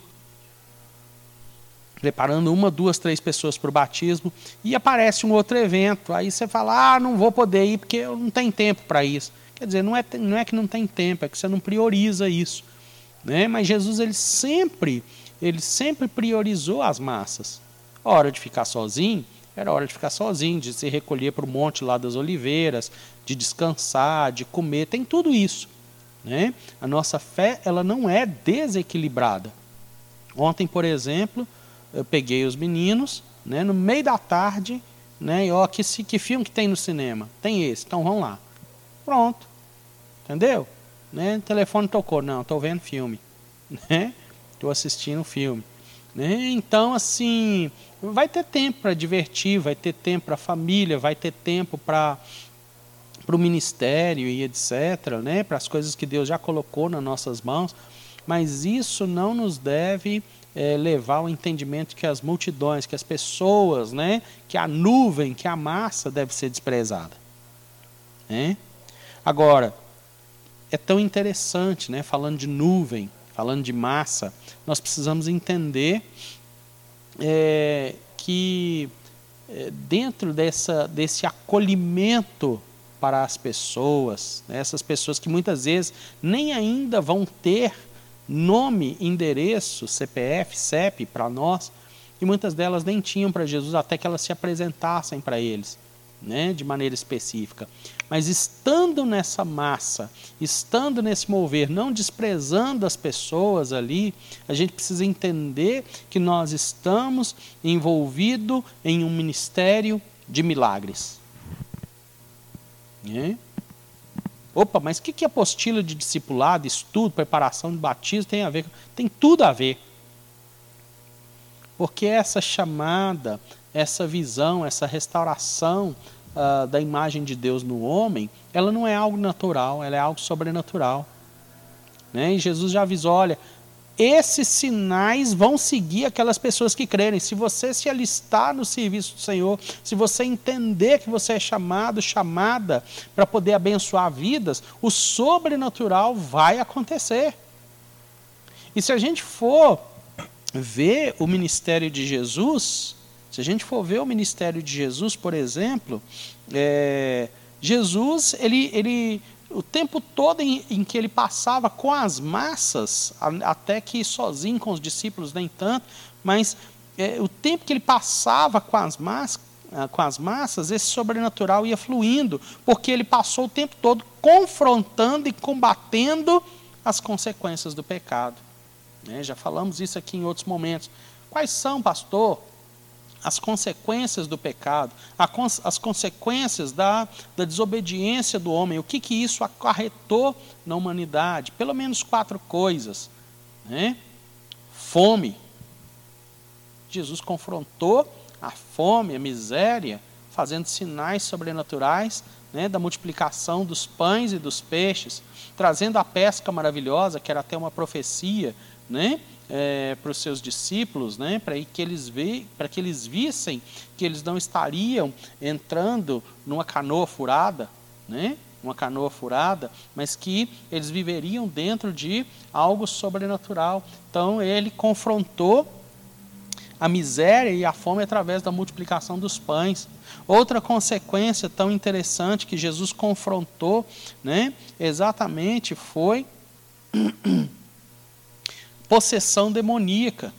preparando uma, duas, três pessoas para o batismo, e aparece um outro evento. Aí você fala, ah, não vou poder ir porque eu não tenho tempo para isso. Quer dizer, não é, não é que não tem tempo, é que você não prioriza isso. Né? Mas Jesus ele sempre, ele sempre priorizou as massas. A hora de ficar sozinho, era hora de ficar sozinho, de se recolher para o monte lá das oliveiras, de descansar, de comer, tem tudo isso. Né? A nossa fé ela não é desequilibrada. Ontem, por exemplo, eu peguei os meninos, né, no meio da tarde, né, e ó, que, que filme que tem no cinema? Tem esse, então vamos lá. Pronto. Entendeu? Né? O telefone tocou, não, estou vendo filme. Estou [LAUGHS] né? assistindo filme. Né? Então, assim, vai ter tempo para divertir, vai ter tempo para família, vai ter tempo para para o ministério e etc., né? para as coisas que Deus já colocou nas nossas mãos, mas isso não nos deve é, levar ao entendimento que as multidões, que as pessoas, né? que a nuvem, que a massa deve ser desprezada. Né? Agora, é tão interessante, né? falando de nuvem, falando de massa, nós precisamos entender é, que é, dentro dessa, desse acolhimento para as pessoas, né, essas pessoas que muitas vezes nem ainda vão ter nome, endereço, CPF, CEP para nós, e muitas delas nem tinham para Jesus até que elas se apresentassem para eles. né, de maneira específica. Mas estando nessa massa, estando nesse mover, não desprezando as pessoas ali, a gente precisa entender que nós estamos envolvidos em um ministério de milagres. É? Opa, mas o que, que apostila de discipulado, estudo, preparação de batismo tem a ver? Tem tudo a ver. Porque essa chamada, essa visão, essa restauração uh, da imagem de Deus no homem, ela não é algo natural, ela é algo sobrenatural. Né? E Jesus já avisou: olha, esses sinais vão seguir aquelas pessoas que crerem. Se você se alistar no serviço do Senhor, se você entender que você é chamado, chamada para poder abençoar vidas, o sobrenatural vai acontecer. E se a gente for ver o ministério de Jesus, se a gente for ver o ministério de Jesus, por exemplo, é, Jesus, ele, ele, o tempo todo em, em, que ele passava com as massas, até que sozinho com os discípulos nem tanto, mas é, o tempo que ele passava com as massas, com as massas, esse sobrenatural ia fluindo, porque ele passou o tempo todo confrontando e combatendo as consequências do pecado. Né? Já falamos isso aqui em outros momentos. Quais são, pastor, as consequências do pecado, as consequências da, da desobediência do homem, o que, que isso acarretou na humanidade. Pelo menos quatro coisas. Né? Fome. Jesus confrontou a fome, a miséria, fazendo sinais sobrenaturais né, da multiplicação dos pães e dos peixes, trazendo a pesca maravilhosa, que era até uma profecia, né? É, para os seus discípulos, né, para que eles para que eles vissem que eles não estariam entrando numa canoa furada, né, uma canoa furada, mas que eles viveriam dentro de algo sobrenatural. Então ele confrontou a miséria e a fome através da multiplicação dos pães. Outra consequência tão interessante que Jesus confrontou, né, exatamente foi [CLEARS THROAT] possessão demoníaca.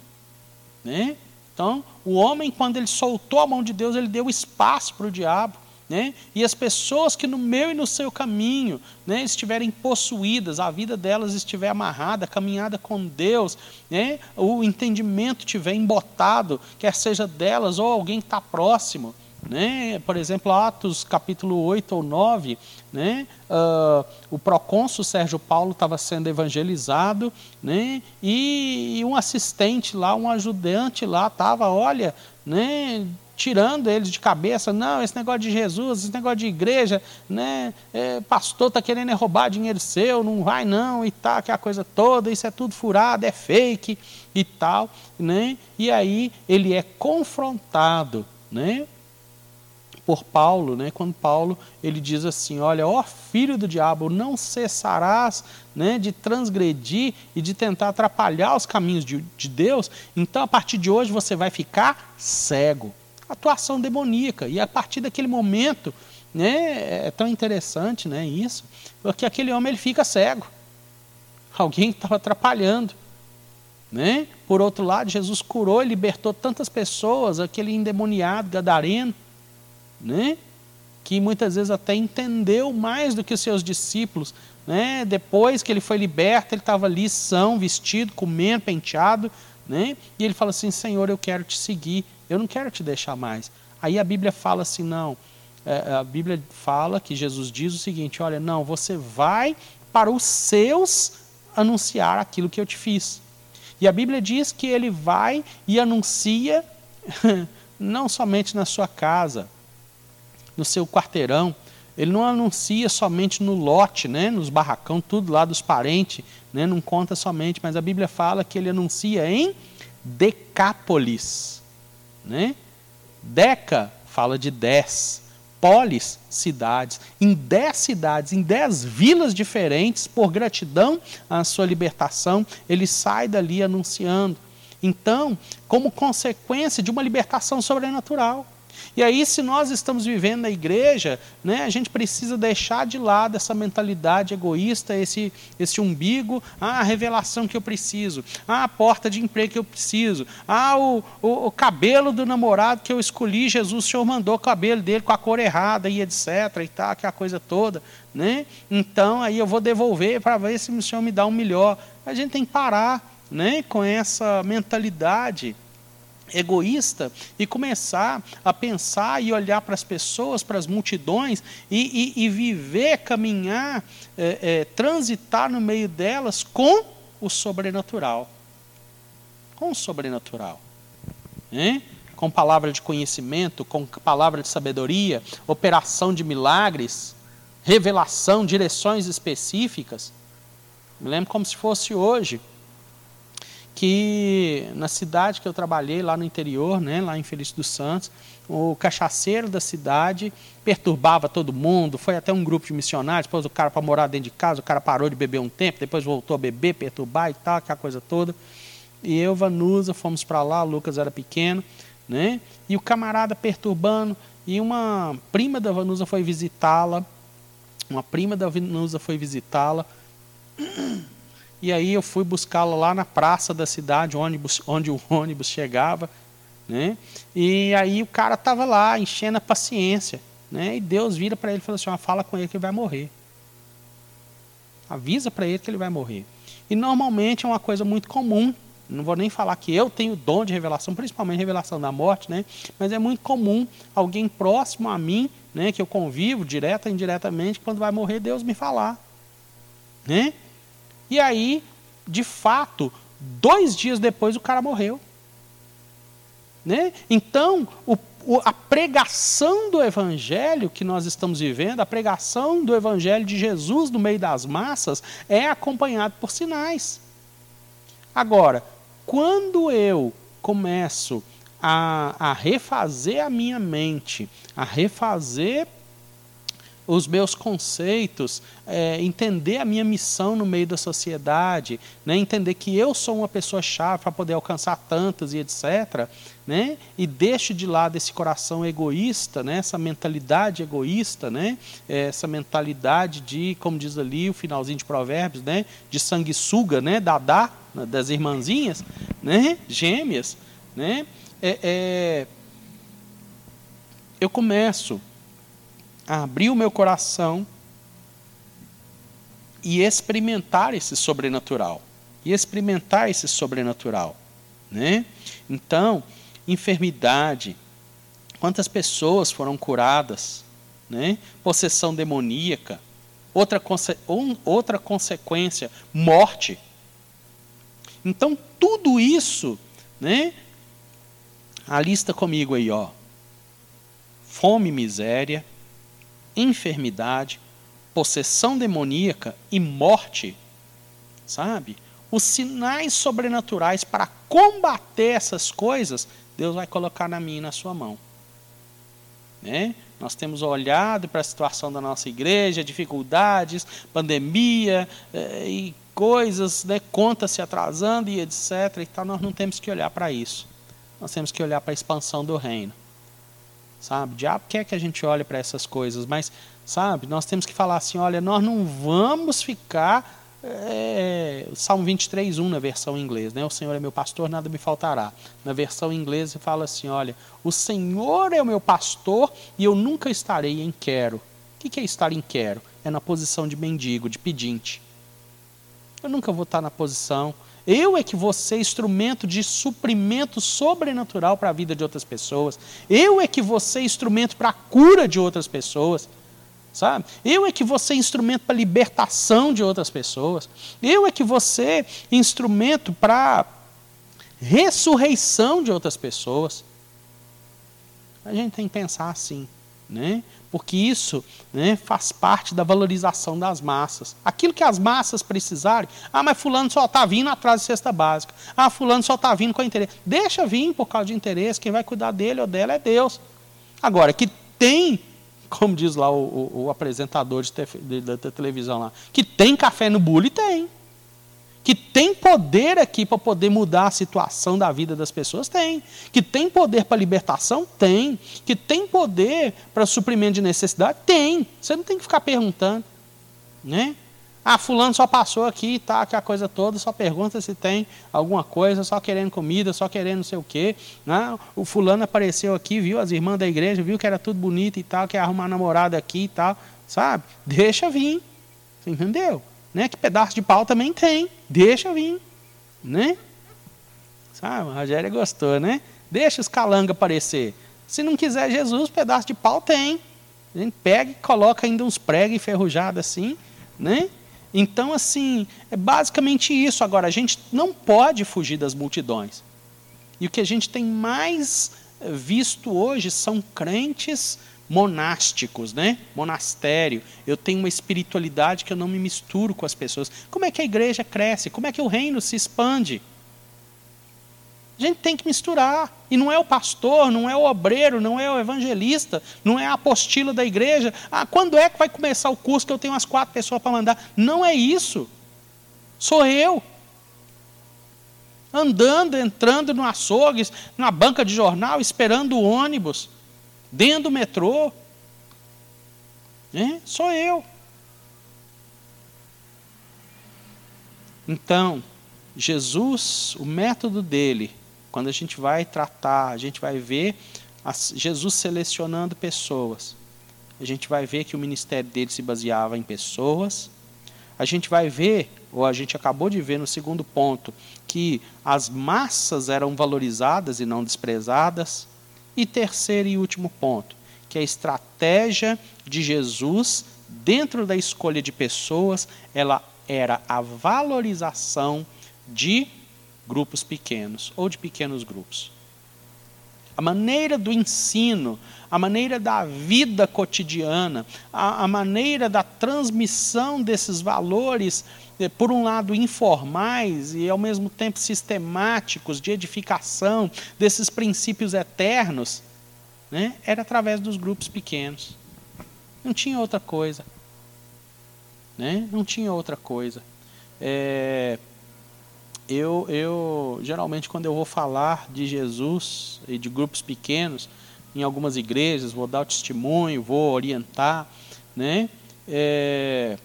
Né? Então, o homem, quando ele soltou a mão de Deus, ele deu espaço para o diabo. Né? E as pessoas que no meu e no seu caminho né, estiverem possuídas, a vida delas estiver amarrada, caminhada com Deus, né, o entendimento estiver embotado, quer seja delas ou alguém que está próximo, né? Por exemplo, Atos capítulo 8 ou 9, né? Uh, o procônsul Sérgio Paulo estava sendo evangelizado né? e, e um assistente lá, um ajudante lá estava, olha, né? tirando eles de cabeça, não, esse negócio de Jesus, esse negócio de igreja, né, é, pastor está querendo roubar dinheiro seu, não vai não, e tal, que a coisa toda, isso é tudo furado, é fake e tal, né, e aí ele é confrontado, né, por Paulo, né, quando Paulo ele diz assim, olha, ó filho do diabo, não cessarás né, de transgredir e de tentar atrapalhar os caminhos de, de Deus, então a partir de hoje você vai ficar cego. Atuação demoníaca. E a partir daquele momento, né, é tão interessante né, isso, porque aquele homem ele fica cego. Alguém estava atrapalhando. Né? Por outro lado, Jesus curou e libertou tantas pessoas, aquele endemoniado, gadareno, né? que muitas vezes até entendeu mais do que os seus discípulos. Né? Depois que ele foi liberto, ele estava ali são, vestido, comendo, penteado. Né? E ele fala assim: Senhor, eu quero te seguir, eu não quero te deixar mais. Aí a Bíblia fala assim: não. É, a Bíblia fala que Jesus diz o seguinte: olha, não, você vai para os seus anunciar aquilo que eu te fiz. E a Bíblia diz que ele vai e anuncia [LAUGHS] não somente na sua casa, no seu quarteirão. Ele não anuncia somente no lote, né, nos barracão, tudo lá dos parentes, né, não conta somente, mas a Bíblia fala que ele anuncia em Decápolis. Né? Deca fala de dez, polis, cidades. Em dez cidades, em dez vilas diferentes, por gratidão à sua libertação, ele sai dali anunciando. Então, como consequência de uma libertação sobrenatural. E aí, se nós estamos vivendo na igreja, né, a gente precisa deixar de lado essa mentalidade egoísta, esse, esse umbigo, ah, a revelação que eu preciso, ah, a porta de emprego que eu preciso, ah, o, o, o cabelo do namorado que eu escolhi, Jesus, o Senhor mandou o cabelo dele com a cor errada e etc. e tal, aquela coisa toda. Né? Então, aí eu vou devolver para ver se o Senhor me dá um melhor. A gente tem que parar né, com essa mentalidade egoísta e começar a pensar e olhar para as pessoas, para as multidões e, e, e viver, caminhar, é, é, transitar no meio delas com o sobrenatural. Com o sobrenatural. Hein? Com palavra de conhecimento, com palavra de sabedoria, operação de milagres, revelação, direções específicas. Me lembro como se fosse hoje que na cidade que eu trabalhei, lá no interior, né, lá em Feliz dos Santos, o cachaceiro da cidade perturbava todo mundo, foi até um grupo de missionários, depois o cara para morar dentro de casa, o cara parou de beber um tempo, depois voltou a beber, perturbar e tal, aquela coisa toda. E eu, Vanusa, fomos para lá, o Lucas era pequeno, né? E o camarada perturbando, e uma prima da Vanusa foi visitá-la, uma prima da Vanusa foi visitá-la, e aí eu fui buscá-la lá na praça da cidade, ônibus, onde o ônibus chegava. Né? E aí o cara estava lá, enchendo a paciência. Né? E Deus vira para ele e fala assim: fala com ele que ele vai morrer. Avisa para ele que ele vai morrer. E normalmente é uma coisa muito comum. Não vou nem falar que eu tenho dom de revelação, principalmente revelação da morte, né? mas é muito comum alguém próximo a mim, né, que eu convivo, direta ou indiretamente, quando vai morrer, Deus me falar. Né? E aí, de fato, dois dias depois o cara morreu. Né? Então, o, a pregação do Evangelho que nós estamos vivendo, a pregação do Evangelho de Jesus no meio das massas, é acompanhado por sinais. Agora, quando eu começo a, a refazer a minha mente, a refazer os meus conceitos, é, entender a minha missão no meio da sociedade, né, entender que eu sou uma pessoa chave para poder alcançar tantas e etc. Né, e deixo de lado esse coração egoísta, né, essa mentalidade egoísta, né, essa mentalidade de, como diz ali o finalzinho de Provérbios, né, de sanguessuga, né, dadá, das irmãzinhas, né, gêmeas. Né, é, é, eu começo abrir o meu coração e experimentar esse sobrenatural. E experimentar esse sobrenatural. Né? Então, enfermidade, quantas pessoas foram curadas, né? possessão demoníaca, outra, conse um, outra consequência, morte. Então, tudo isso, né? a lista comigo aí, ó. Fome, miséria, enfermidade, possessão demoníaca e morte, sabe? Os sinais sobrenaturais para combater essas coisas, Deus vai colocar na minha e na sua mão. Né? Nós temos olhado para a situação da nossa igreja, dificuldades, pandemia eh, e coisas, né, contas se atrasando e etc. E tal, nós não temos que olhar para isso. Nós temos que olhar para a expansão do reino sabe? O diabo quer que a gente olhe para essas coisas, mas, sabe, nós temos que falar assim: olha, nós não vamos ficar. É, Salmo 23, 1 na versão inglesa, né? O Senhor é meu pastor, nada me faltará. Na versão inglesa fala assim: olha, o Senhor é o meu pastor e eu nunca estarei em quero. O que é estar em quero? É na posição de mendigo, de pedinte. Eu nunca vou estar na posição eu é que vou ser instrumento de suprimento sobrenatural para a vida de outras pessoas. Eu é que vou ser instrumento para a cura de outras pessoas. Sabe? Eu é que vou ser instrumento para a libertação de outras pessoas. Eu é que vou ser instrumento para ressurreição de outras pessoas. A gente tem que pensar assim, né? porque isso né, faz parte da valorização das massas. Aquilo que as massas precisarem, ah, mas fulano só está vindo atrás de cesta básica. Ah, fulano só está vindo com interesse. Deixa vir por causa de interesse, quem vai cuidar dele ou dela é Deus. Agora, que tem, como diz lá o, o, o apresentador de, te, de, da televisão lá, que tem café no bule, tem. Que tem poder aqui para poder mudar a situação da vida das pessoas? Tem. Que tem poder para libertação? Tem. Que tem poder para suprimento de necessidade? Tem. Você não tem que ficar perguntando. Né? Ah, fulano só passou aqui, tá, que a coisa toda, só pergunta se tem alguma coisa, só querendo comida, só querendo não sei o quê. Né? O fulano apareceu aqui, viu as irmãs da igreja, viu que era tudo bonito e tal, quer arrumar namorada aqui e tal, sabe? Deixa vir. Você entendeu? Né? Que pedaço de pau também tem. Deixa vir. Né? Sabe? A Rogéria gostou, né? Deixa os calanga aparecer. Se não quiser Jesus, pedaço de pau tem. A gente pega e coloca ainda uns pregos enferrujados assim, né? Então, assim, é basicamente isso. Agora, a gente não pode fugir das multidões. E o que a gente tem mais visto hoje são crentes monásticos, né? Monastério. Eu tenho uma espiritualidade que eu não me misturo com as pessoas. Como é que a igreja cresce? Como é que o reino se expande? A gente tem que misturar. E não é o pastor, não é o obreiro, não é o evangelista, não é a apostila da igreja. Ah, quando é que vai começar o curso que eu tenho umas quatro pessoas para mandar? Não é isso. Sou eu. Andando, entrando no açougue, na banca de jornal, esperando o ônibus, dentro do metrô. É, sou eu. Então, Jesus, o método dele quando a gente vai tratar, a gente vai ver Jesus selecionando pessoas. A gente vai ver que o ministério dele se baseava em pessoas. A gente vai ver, ou a gente acabou de ver no segundo ponto, que as massas eram valorizadas e não desprezadas. E terceiro e último ponto, que a estratégia de Jesus dentro da escolha de pessoas, ela era a valorização de grupos pequenos ou de pequenos grupos. A maneira do ensino, a maneira da vida cotidiana, a, a maneira da transmissão desses valores, por um lado informais e ao mesmo tempo sistemáticos, de edificação desses princípios eternos, né, era através dos grupos pequenos. Não tinha outra coisa. Né? Não tinha outra coisa. É, eu, eu geralmente quando eu vou falar de Jesus e de grupos pequenos em algumas igrejas, vou dar o testemunho, vou orientar, né? É,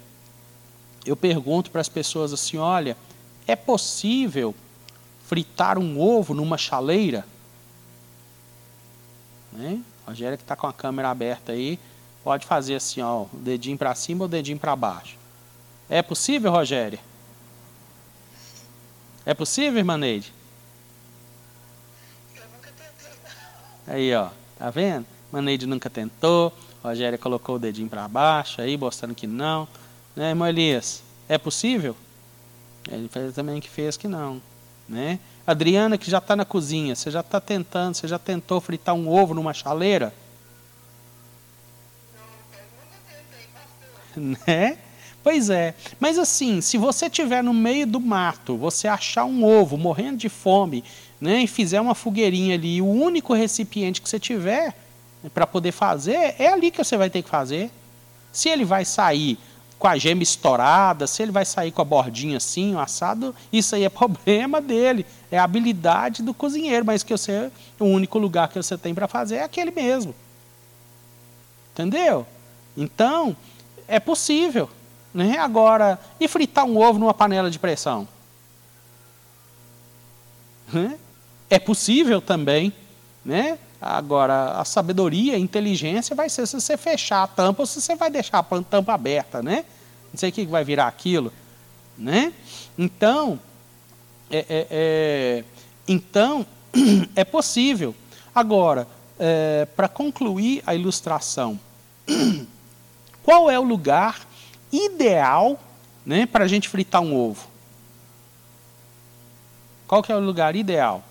eu pergunto para as pessoas assim, olha, é possível fritar um ovo numa chaleira? Né? A Rogéria que está com a câmera aberta aí, pode fazer assim, ó, o dedinho para cima ou o dedinho para baixo. É possível, Rogéria? É possível, irmã Neide? Eu nunca tentei. Aí, ó. Tá vendo? Irmã Neide nunca tentou. Rogéria colocou o dedinho para baixo aí, mostrando que não. Né, irmão Elias? É possível? Ele fez também que fez que não. Né? Adriana, que já está na cozinha, você já está tentando, você já tentou fritar um ovo numa chaleira? Não, nunca tentei. [LAUGHS] Né? Pois é, mas assim, se você estiver no meio do mato, você achar um ovo morrendo de fome, né, e fizer uma fogueirinha ali, e o único recipiente que você tiver né, para poder fazer, é ali que você vai ter que fazer. Se ele vai sair com a gema estourada, se ele vai sair com a bordinha assim, o assado, isso aí é [LAUGHS] problema dele, é a habilidade do cozinheiro, mas que você, o único lugar que você tem para fazer é aquele mesmo. Entendeu? Então, é possível. Né? Agora, e fritar um ovo numa panela de pressão? Né? É possível também. Né? Agora, a sabedoria, a inteligência vai ser se você fechar a tampa ou se você vai deixar a tampa aberta. Né? Não sei o que vai virar aquilo. Né? Então, é, é, é, então, [CLEARS THROAT] é possível. Agora, é, para concluir a ilustração, [CLEARS THROAT] qual é o lugar ideal né, para a gente fritar um ovo? Qual que é o lugar ideal?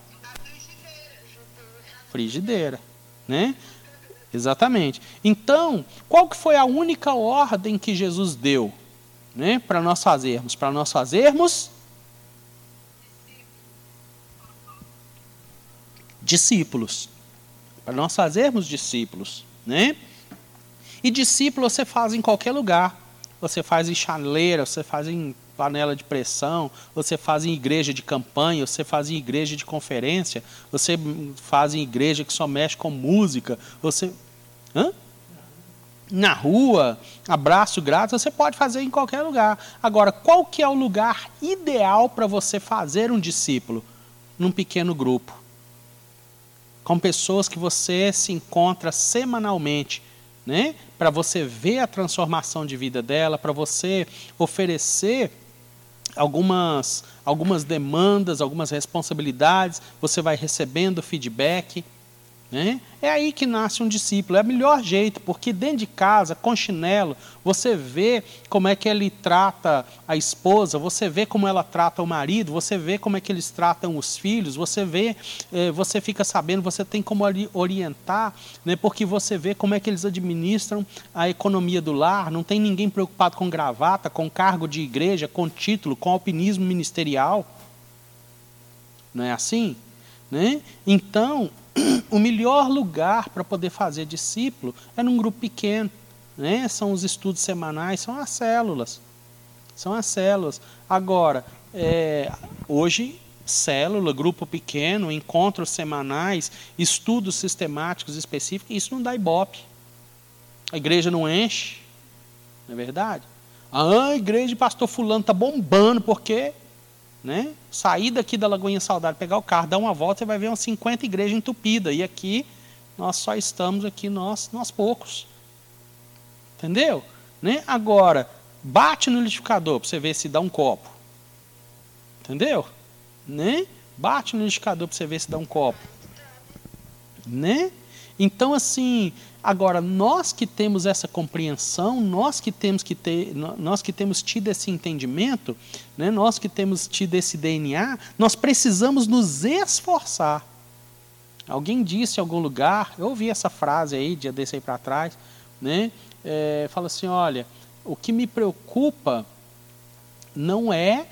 Frigideira, né? Exatamente. Então, qual que foi a única ordem que Jesus deu, né, para nós fazermos? Para nós fazermos discípulos. Para nós fazermos discípulos, né? E discípulo você faz em qualquer lugar. Você faz em chaleira, você faz em panela de pressão, você faz em igreja de campanha, você faz em igreja de conferência, você faz em igreja que só mexe com música, você. Hã? Na rua, abraço grátis, você pode fazer em qualquer lugar. Agora, qual que é o lugar ideal para você fazer um discípulo? Num pequeno grupo. Com pessoas que você se encontra semanalmente, né? Para você ver a transformação de vida dela, para você oferecer algumas algumas demandas, algumas responsabilidades, você vai recebendo feedback. Né? É aí que nasce um discípulo, é o melhor jeito, porque dentro de casa, com chinelo, você vê como é que ele trata a esposa, você vê como ela trata o marido, você vê como é que eles tratam os filhos, você vê, eh, você fica sabendo, você tem como orientar, né? porque você vê como é que eles administram a economia do lar, não tem ninguém preocupado com gravata, com cargo de igreja, com título, com alpinismo ministerial. Não é assim? Né? Então, o melhor lugar para poder fazer discípulo é num grupo pequeno. Né? São os estudos semanais, são as células. São as células. Agora, é, hoje, célula, grupo pequeno, encontros semanais, estudos sistemáticos específicos, isso não dá ibope. A igreja não enche, não é verdade? Ah, a igreja de pastor fulano está bombando, porque né? Sair daqui da Lagoinha Saudade, pegar o carro, dar uma volta, você vai ver umas 50 igrejas entupidas. E aqui, nós só estamos aqui, nós, nós poucos. Entendeu? Né? Agora, bate no liquidificador para você ver se dá um copo. Entendeu? Né? Bate no liquidificador para você ver se dá um copo. Né? Então, assim, agora, nós que temos essa compreensão, nós que temos que ter, nós que temos tido esse entendimento, né, nós que temos tido esse DNA, nós precisamos nos esforçar. Alguém disse em algum lugar, eu ouvi essa frase aí, dia desse aí para trás, né? É, fala assim, olha, o que me preocupa não é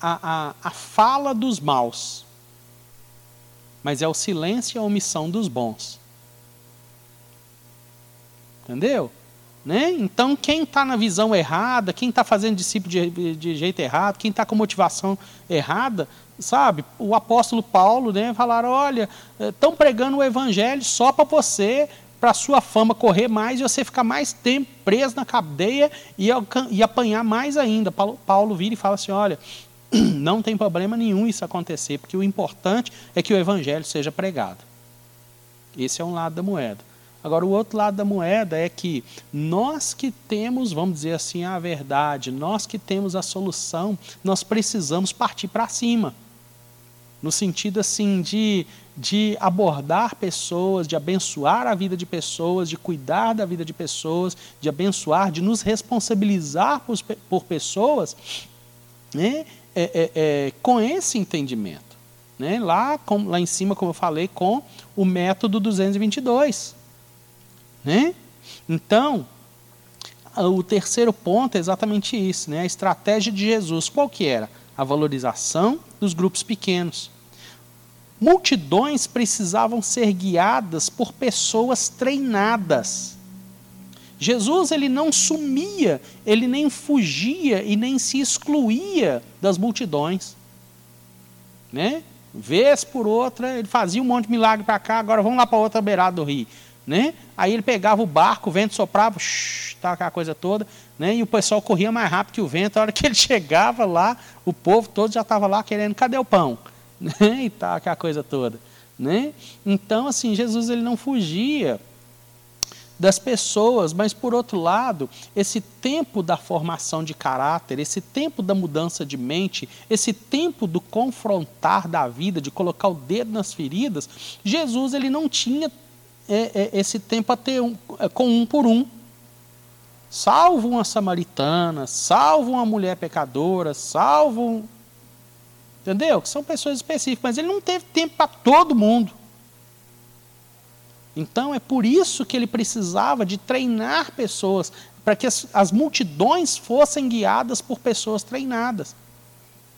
a, a, a fala dos maus, mas é o silêncio e a omissão dos bons. Entendeu? Né? Então, quem está na visão errada, quem está fazendo discípulo de, de jeito errado, quem está com motivação errada, sabe? O apóstolo Paulo, né, falaram: olha, estão pregando o evangelho só para você, para sua fama correr mais e você ficar mais tempo preso na cadeia e, e apanhar mais ainda. Paulo, Paulo vira e fala assim: olha, [CLEARS THROAT] não tem problema nenhum isso acontecer, porque o importante é que o evangelho seja pregado. Esse é um lado da moeda. Agora, o outro lado da moeda é que nós que temos, vamos dizer assim, a verdade, nós que temos a solução, nós precisamos partir para cima. No sentido assim de, de abordar pessoas, de abençoar a vida de pessoas, de cuidar da vida de pessoas, de abençoar, de nos responsabilizar por, por pessoas, né? é, é, é, com esse entendimento. Né? Lá, com, lá em cima, como eu falei, com o método 222. Né? Então, o terceiro ponto é exatamente isso, né? a estratégia de Jesus. Qual que era? A valorização dos grupos pequenos. Multidões precisavam ser guiadas por pessoas treinadas. Jesus ele não sumia, ele nem fugia e nem se excluía das multidões. Né? Vez por outra, ele fazia um monte de milagre para cá, agora vamos lá para outra beirada do rio. Né? Aí ele pegava o barco, o vento soprava, shh, tá aquela coisa toda, né? e o pessoal corria mais rápido que o vento. A hora que ele [LAUGHS] chegava lá, o povo todo já estava lá querendo, cadê o pão? [LAUGHS] Né? E tá aquela coisa toda. Né? Então, assim, Jesus ele não fugia das pessoas, mas por outro lado, esse tempo da formação de caráter, esse tempo da mudança de mente, esse tempo do confrontar da vida, de colocar o dedo nas feridas, Jesus ele não tinha é, é, esse tempo a ter um, é, com um por um. Salvo uma samaritana, salvo uma mulher pecadora, salvo. Entendeu? Que são pessoas específicas, mas ele não teve tempo para todo mundo. Então é por isso que ele precisava de treinar pessoas, para que as, as multidões fossem guiadas por pessoas treinadas.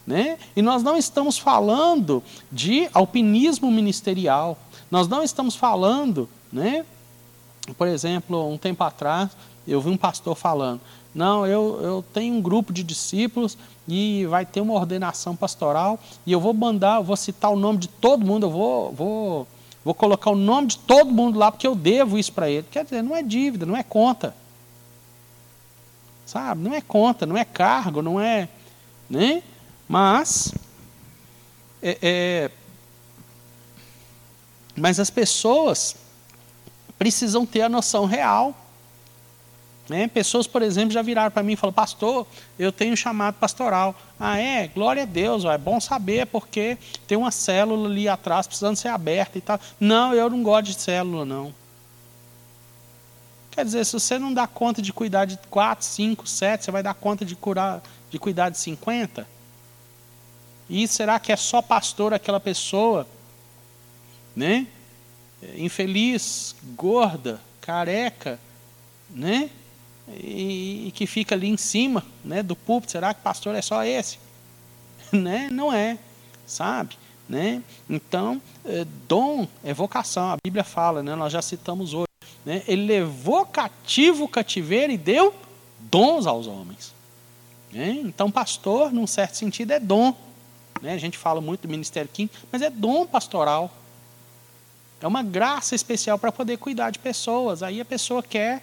Né? E nós não estamos falando de alpinismo ministerial, nós não estamos falando né, Por exemplo, um tempo atrás, eu vi um pastor falando: Não, eu, eu tenho um grupo de discípulos e vai ter uma ordenação pastoral e eu vou mandar, eu vou citar o nome de todo mundo, eu vou, vou, vou colocar o nome de todo mundo lá porque eu devo isso para ele. Quer dizer, não é dívida, não é conta. Sabe? Não é conta, não é cargo, não é. Né? Mas. É, é, mas as pessoas precisam ter a noção real. Né? Pessoas, por exemplo, já viraram para mim e falaram, pastor, eu tenho chamado pastoral. Ah, é? Glória a Deus, ó, é bom saber, porque tem uma célula ali atrás precisando ser aberta e tal. Não, eu não gosto de célula, não. Quer dizer, se você não dá conta de cuidar de 4, 5, 7, você vai dar conta de, curar, de cuidar de 50? E será que é só pastor aquela pessoa, né? Infeliz, gorda, careca, né? E, e que fica ali em cima, né, do púlpito. Será que pastor é só esse? [LAUGHS] né? Não é, sabe? Né? Então, é, dom é vocação. A Bíblia fala, né? Nós já citamos hoje. Né? Ele levou cativo o cativeiro e deu dons aos homens. Né? Então, pastor, num certo sentido, é dom. Né? A gente fala muito do ministério quinto, mas é dom pastoral. É uma graça especial para poder cuidar de pessoas. Aí a pessoa quer,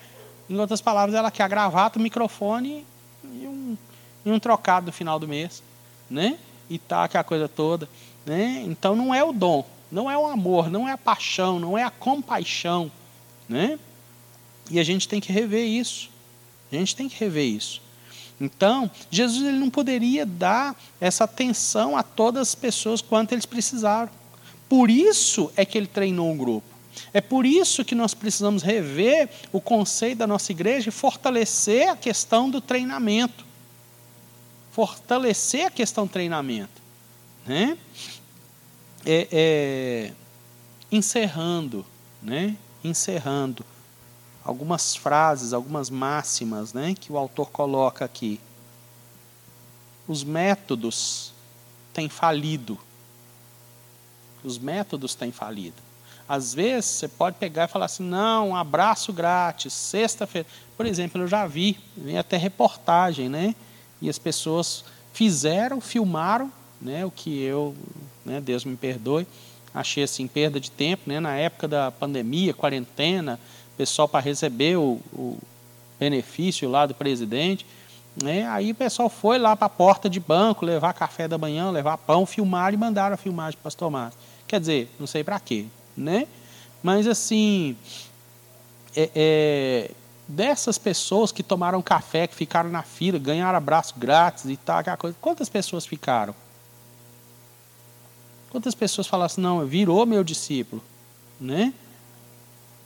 em outras palavras, ela quer a gravata, o microfone e um, e um trocado no final do mês. Né? E tá aquela coisa toda. Né? Então não é o dom, não é o amor, não é a paixão, não é a compaixão. Né? E a gente tem que rever isso. A gente tem que rever isso. Então, Jesus ele não poderia dar essa atenção a todas as pessoas quanto eles precisaram. Por isso é que ele treinou um grupo. É por isso que nós precisamos rever o conceito da nossa igreja e fortalecer a questão do treinamento. Fortalecer a questão do treinamento. Né? É, é, encerrando, né? encerrando algumas frases, algumas máximas né, que o autor coloca aqui. Os métodos têm falido. Os métodos têm falido. Às vezes você pode pegar e falar assim: não, um abraço grátis, sexta-feira. Por exemplo, eu já vi, vi até reportagem, né? E as pessoas fizeram, filmaram, né? O que eu, né, Deus me perdoe, achei assim perda de tempo, né? Na época da pandemia, quarentena, pessoal para receber o, o, benefício lá do presidente, né? Aí o pessoal foi lá para a porta de banco levar café da manhã, levar pão, filmar e mandaram a filmagem para o pastor Márcio. Quer dizer, não sei para quê, né? Mas assim, é, é, dessas pessoas que tomaram café, que ficaram na fila, ganharam abraço grátis e tal, aquela coisa, quantas pessoas ficaram? Quantas pessoas falaram assim, não, virou meu discípulo, né?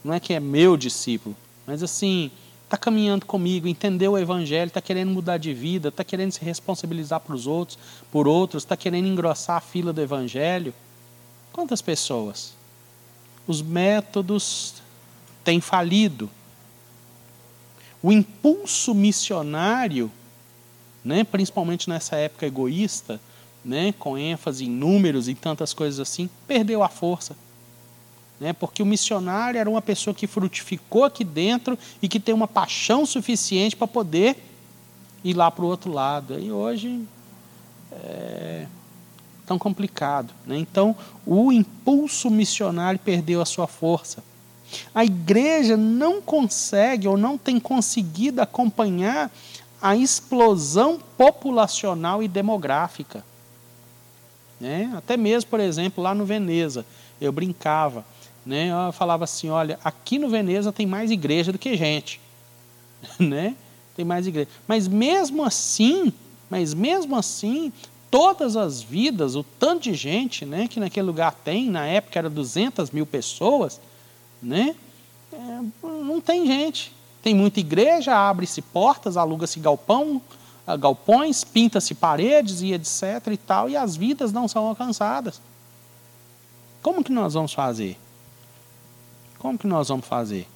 Não é que é meu discípulo, mas assim, está caminhando comigo, entendeu o evangelho, está querendo mudar de vida, está querendo se responsabilizar para os outros, por outros, está querendo engrossar a fila do evangelho. Quantas pessoas? Os métodos têm falido. O impulso missionário, né, principalmente nessa época egoísta, né, com ênfase em números e tantas coisas assim, perdeu a força. Né, porque o missionário era uma pessoa que frutificou aqui dentro e que tem uma paixão suficiente para poder ir lá para o outro lado. E hoje é tão complicado. Né? Então, o impulso missionário perdeu a sua força. A igreja não consegue ou não tem conseguido acompanhar a explosão populacional e demográfica. Né? Até mesmo, por exemplo, lá no Veneza, eu brincava, né? eu falava assim, olha, aqui no Veneza tem mais igreja do que gente. [LAUGHS] né? Tem mais igreja. Mas mesmo assim, mas mesmo assim, todas as vidas, o tanto de gente né, que naquele lugar tem, na época era 200 mil pessoas, né, é, não tem gente. Tem muita igreja, abre-se portas, aluga-se galpão, galpões, pinta-se paredes e etc e tal, e as vidas não são alcançadas. Como que nós vamos fazer? Como que nós vamos fazer?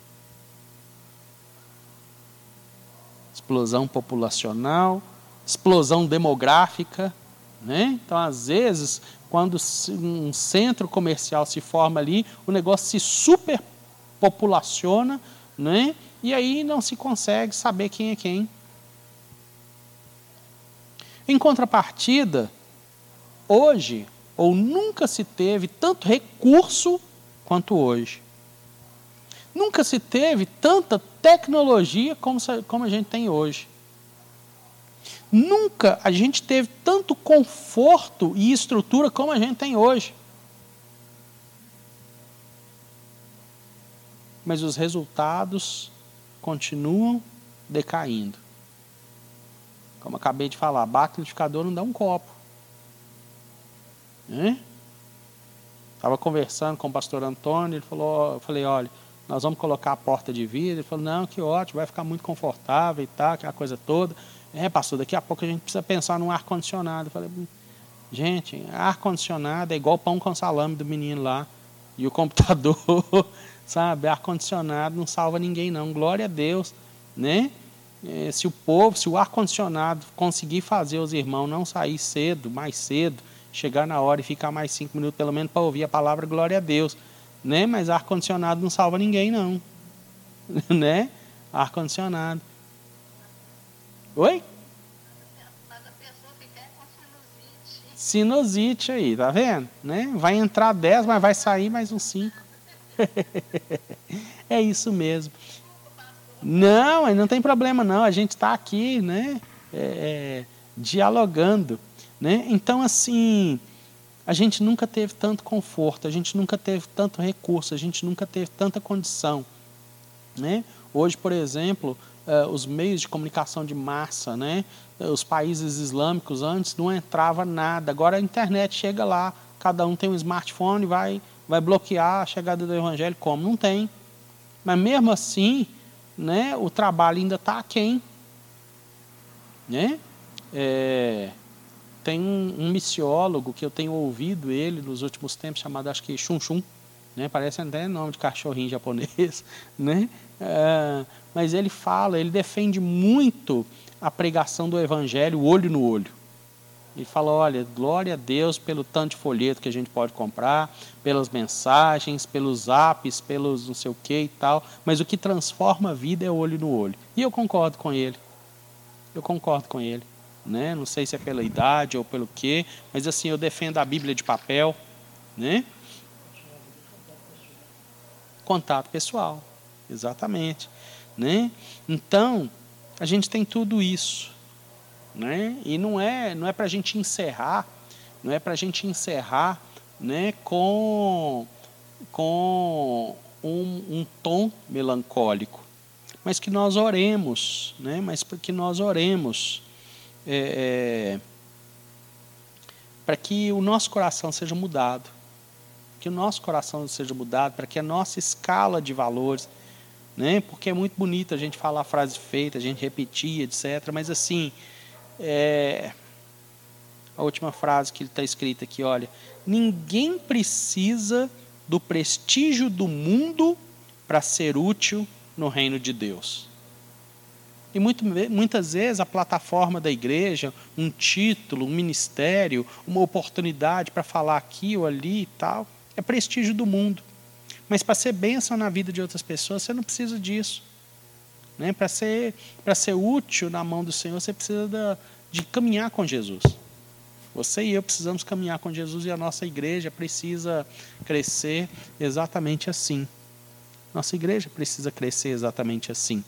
Explosão populacional, explosão demográfica, né? Então, às vezes, quando um centro comercial se forma ali, o negócio se superpopulaciona, né? E aí não se consegue saber quem é quem. Em contrapartida, hoje ou nunca se teve tanto recurso quanto hoje. Nunca se teve tanta tecnologia como, como a gente tem hoje. Nunca a gente teve tanto conforto e estrutura como a gente tem hoje. Mas os resultados continuam decaindo. Como acabei de falar, bate liquidificador não dá um copo. Estava conversando com o pastor Antônio, ele falou, eu falei, olha, nós vamos colocar a porta de vidro. Ele falou, não, que ótimo, vai ficar muito confortável e tal, aquela coisa toda. É, pastor, daqui a pouco a gente precisa pensar num ar-condicionado. Falei, gente, ar-condicionado é igual pão com salame do menino lá. E o computador, [LAUGHS] sabe, ar-condicionado não salva ninguém não. Glória a Deus, né? É, se o povo, se o ar-condicionado conseguir fazer os irmãos não sair cedo, mais cedo, chegar na hora e ficar mais cinco minutos pelo menos para ouvir a palavra, glória a Deus. Né? Mas ar-condicionado não salva ninguém, não. [LAUGHS] né? Ar-condicionado. Oi? Sinusite aí, tá vendo? Né? Vai entrar 10, mas vai sair mais uns 5. [LAUGHS] é isso mesmo. Não, não tem problema não. A gente está aqui, né? É, é, dialogando. Né? Então, assim, a gente nunca teve tanto conforto, a gente nunca teve tanto recurso, a gente nunca teve tanta condição. Né? Hoje, por exemplo, uh, os meios de comunicação de massa, né? os países islâmicos antes não entrava nada, agora a internet chega lá, cada um tem um smartphone, vai, vai bloquear a chegada do evangelho como? Não tem. Mas mesmo assim, né, o trabalho ainda está aquém. Né? É, tem um, um, missiólogo que eu tenho ouvido ele nos últimos tempos, chamado acho que Chun Chun, né? parece até nome de cachorrinho japonês, [LAUGHS] né? É, mas ele fala, ele defende muito a pregação do evangelho olho no olho. Ele fala, olha, glória a Deus pelo tanto de folheto que a gente pode comprar, pelas mensagens, pelos apps, pelos não sei o que e tal, mas o que transforma a vida é olho no olho. E eu concordo com ele. Eu concordo com ele né? Não sei se é pela idade ou pelo quê, mas assim, eu defendo a Bíblia de papel, né? Contato pessoal, exatamente, né? Então, a gente tem tudo isso, né? E não é, não é para a gente encerrar, não é para a gente encerrar, né? Com com um, um tom melancólico, mas que nós oremos, né? Mas que nós oremos é, é, para que o nosso coração seja mudado, que o nosso coração seja mudado, para que a nossa escala de valores, né? Porque é muito bonito a gente falar a frase feita, a gente repetir, etc. Mas assim, é, a última frase que está escrita aqui, olha, ninguém precisa do prestígio do mundo para ser útil no reino de Deus. E muito, muitas vezes a plataforma da igreja, um título, um ministério, uma oportunidade para falar aqui ou ali e tal, é prestígio do mundo. Mas para ser bênção na vida de outras pessoas, você não precisa disso. Né? Para ser, ser útil na mão do Senhor, você precisa da, de caminhar com Jesus. Você e eu precisamos caminhar com Jesus e a nossa igreja precisa crescer exatamente assim. Nossa igreja precisa crescer exatamente assim.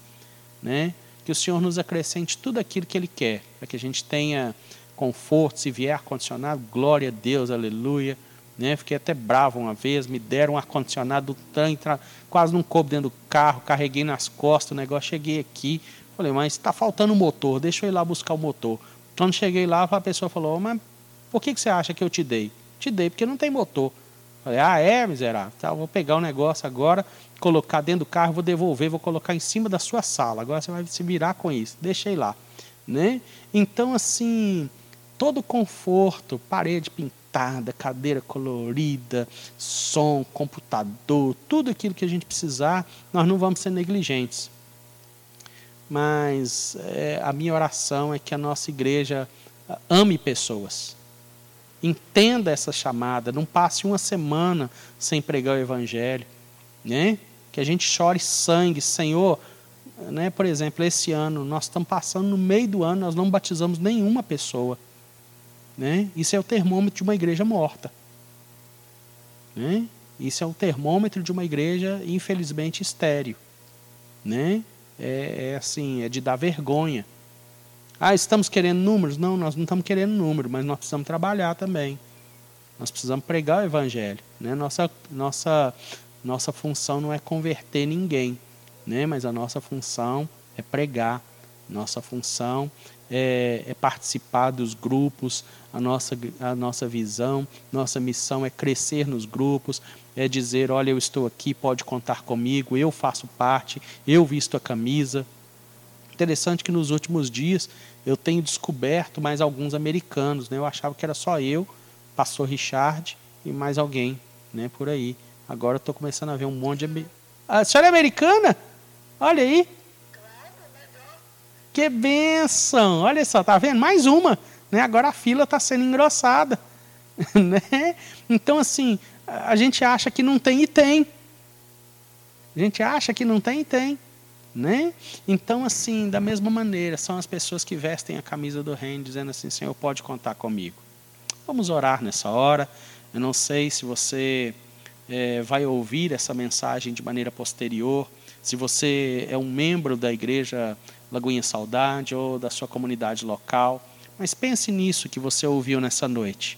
Né? que o Senhor nos acrescente tudo aquilo que Ele quer, para que a gente tenha conforto, se vier ar-condicionado, glória a Deus, aleluia. Né? Fiquei até bravo uma vez, me deram um ar-condicionado do quase não coube dentro do carro, carreguei nas costas o negócio, cheguei aqui, falei, mas está faltando o motor, deixa eu ir lá buscar o motor. Quando cheguei lá, a pessoa falou, mas por que, que você acha que eu te dei? Te dei porque não tem motor. Falei, ah, é, miserável? Tá, vou pegar o negócio agora, colocar dentro do carro, vou devolver, vou colocar em cima da sua sala. Agora você vai se virar com isso. Deixei lá. Né? Então, assim, todo conforto, parede pintada, cadeira colorida, som, computador, tudo aquilo que a gente precisar, nós não vamos ser negligentes. Mas é, a minha oração é que a nossa igreja ame pessoas Entenda essa chamada, não passe uma semana sem pregar o evangelho, né? que a gente chore sangue, Senhor. Né? Por exemplo, esse ano, nós estamos passando no meio do ano, nós não batizamos nenhuma pessoa. Né? Isso é o termômetro de uma igreja morta. Né? Isso é o termômetro de uma igreja, infelizmente, estéreo. Né? É, é assim, é de dar vergonha. Ah, estamos querendo números? Não, nós não estamos querendo número, mas nós precisamos trabalhar também. Nós precisamos pregar o evangelho. Né? Nossa, nossa, nossa função não é converter ninguém, né? mas a nossa função é pregar. Nossa função é, é, participar dos grupos, a nossa, a nossa visão, nossa missão é crescer nos grupos, é dizer: olha, eu estou aqui, pode contar comigo, eu faço parte, eu visto a camisa. Interessante que nos últimos dias eu tenho descoberto mais alguns americanos, né? eu achava que era só eu, pastor Richard e mais alguém né, por aí. Agora estou começando a ver um monte de. A senhora é americana? Olha aí. Que benção! Olha só, tá vendo? Mais uma. Né? Agora a fila está sendo engrossada. [LAUGHS] né? Então, assim, a gente acha que não tem e tem. A gente acha que não tem e tem. Né? Então, assim, da mesma maneira, são as pessoas que vestem a camisa do reino, dizendo assim: Senhor, pode contar comigo. Vamos orar nessa hora. Eu não sei se você é, vai ouvir essa mensagem de maneira posterior, se você é um membro da igreja Lagoinha Saudade ou da sua comunidade local. Mas pense nisso que você ouviu nessa noite.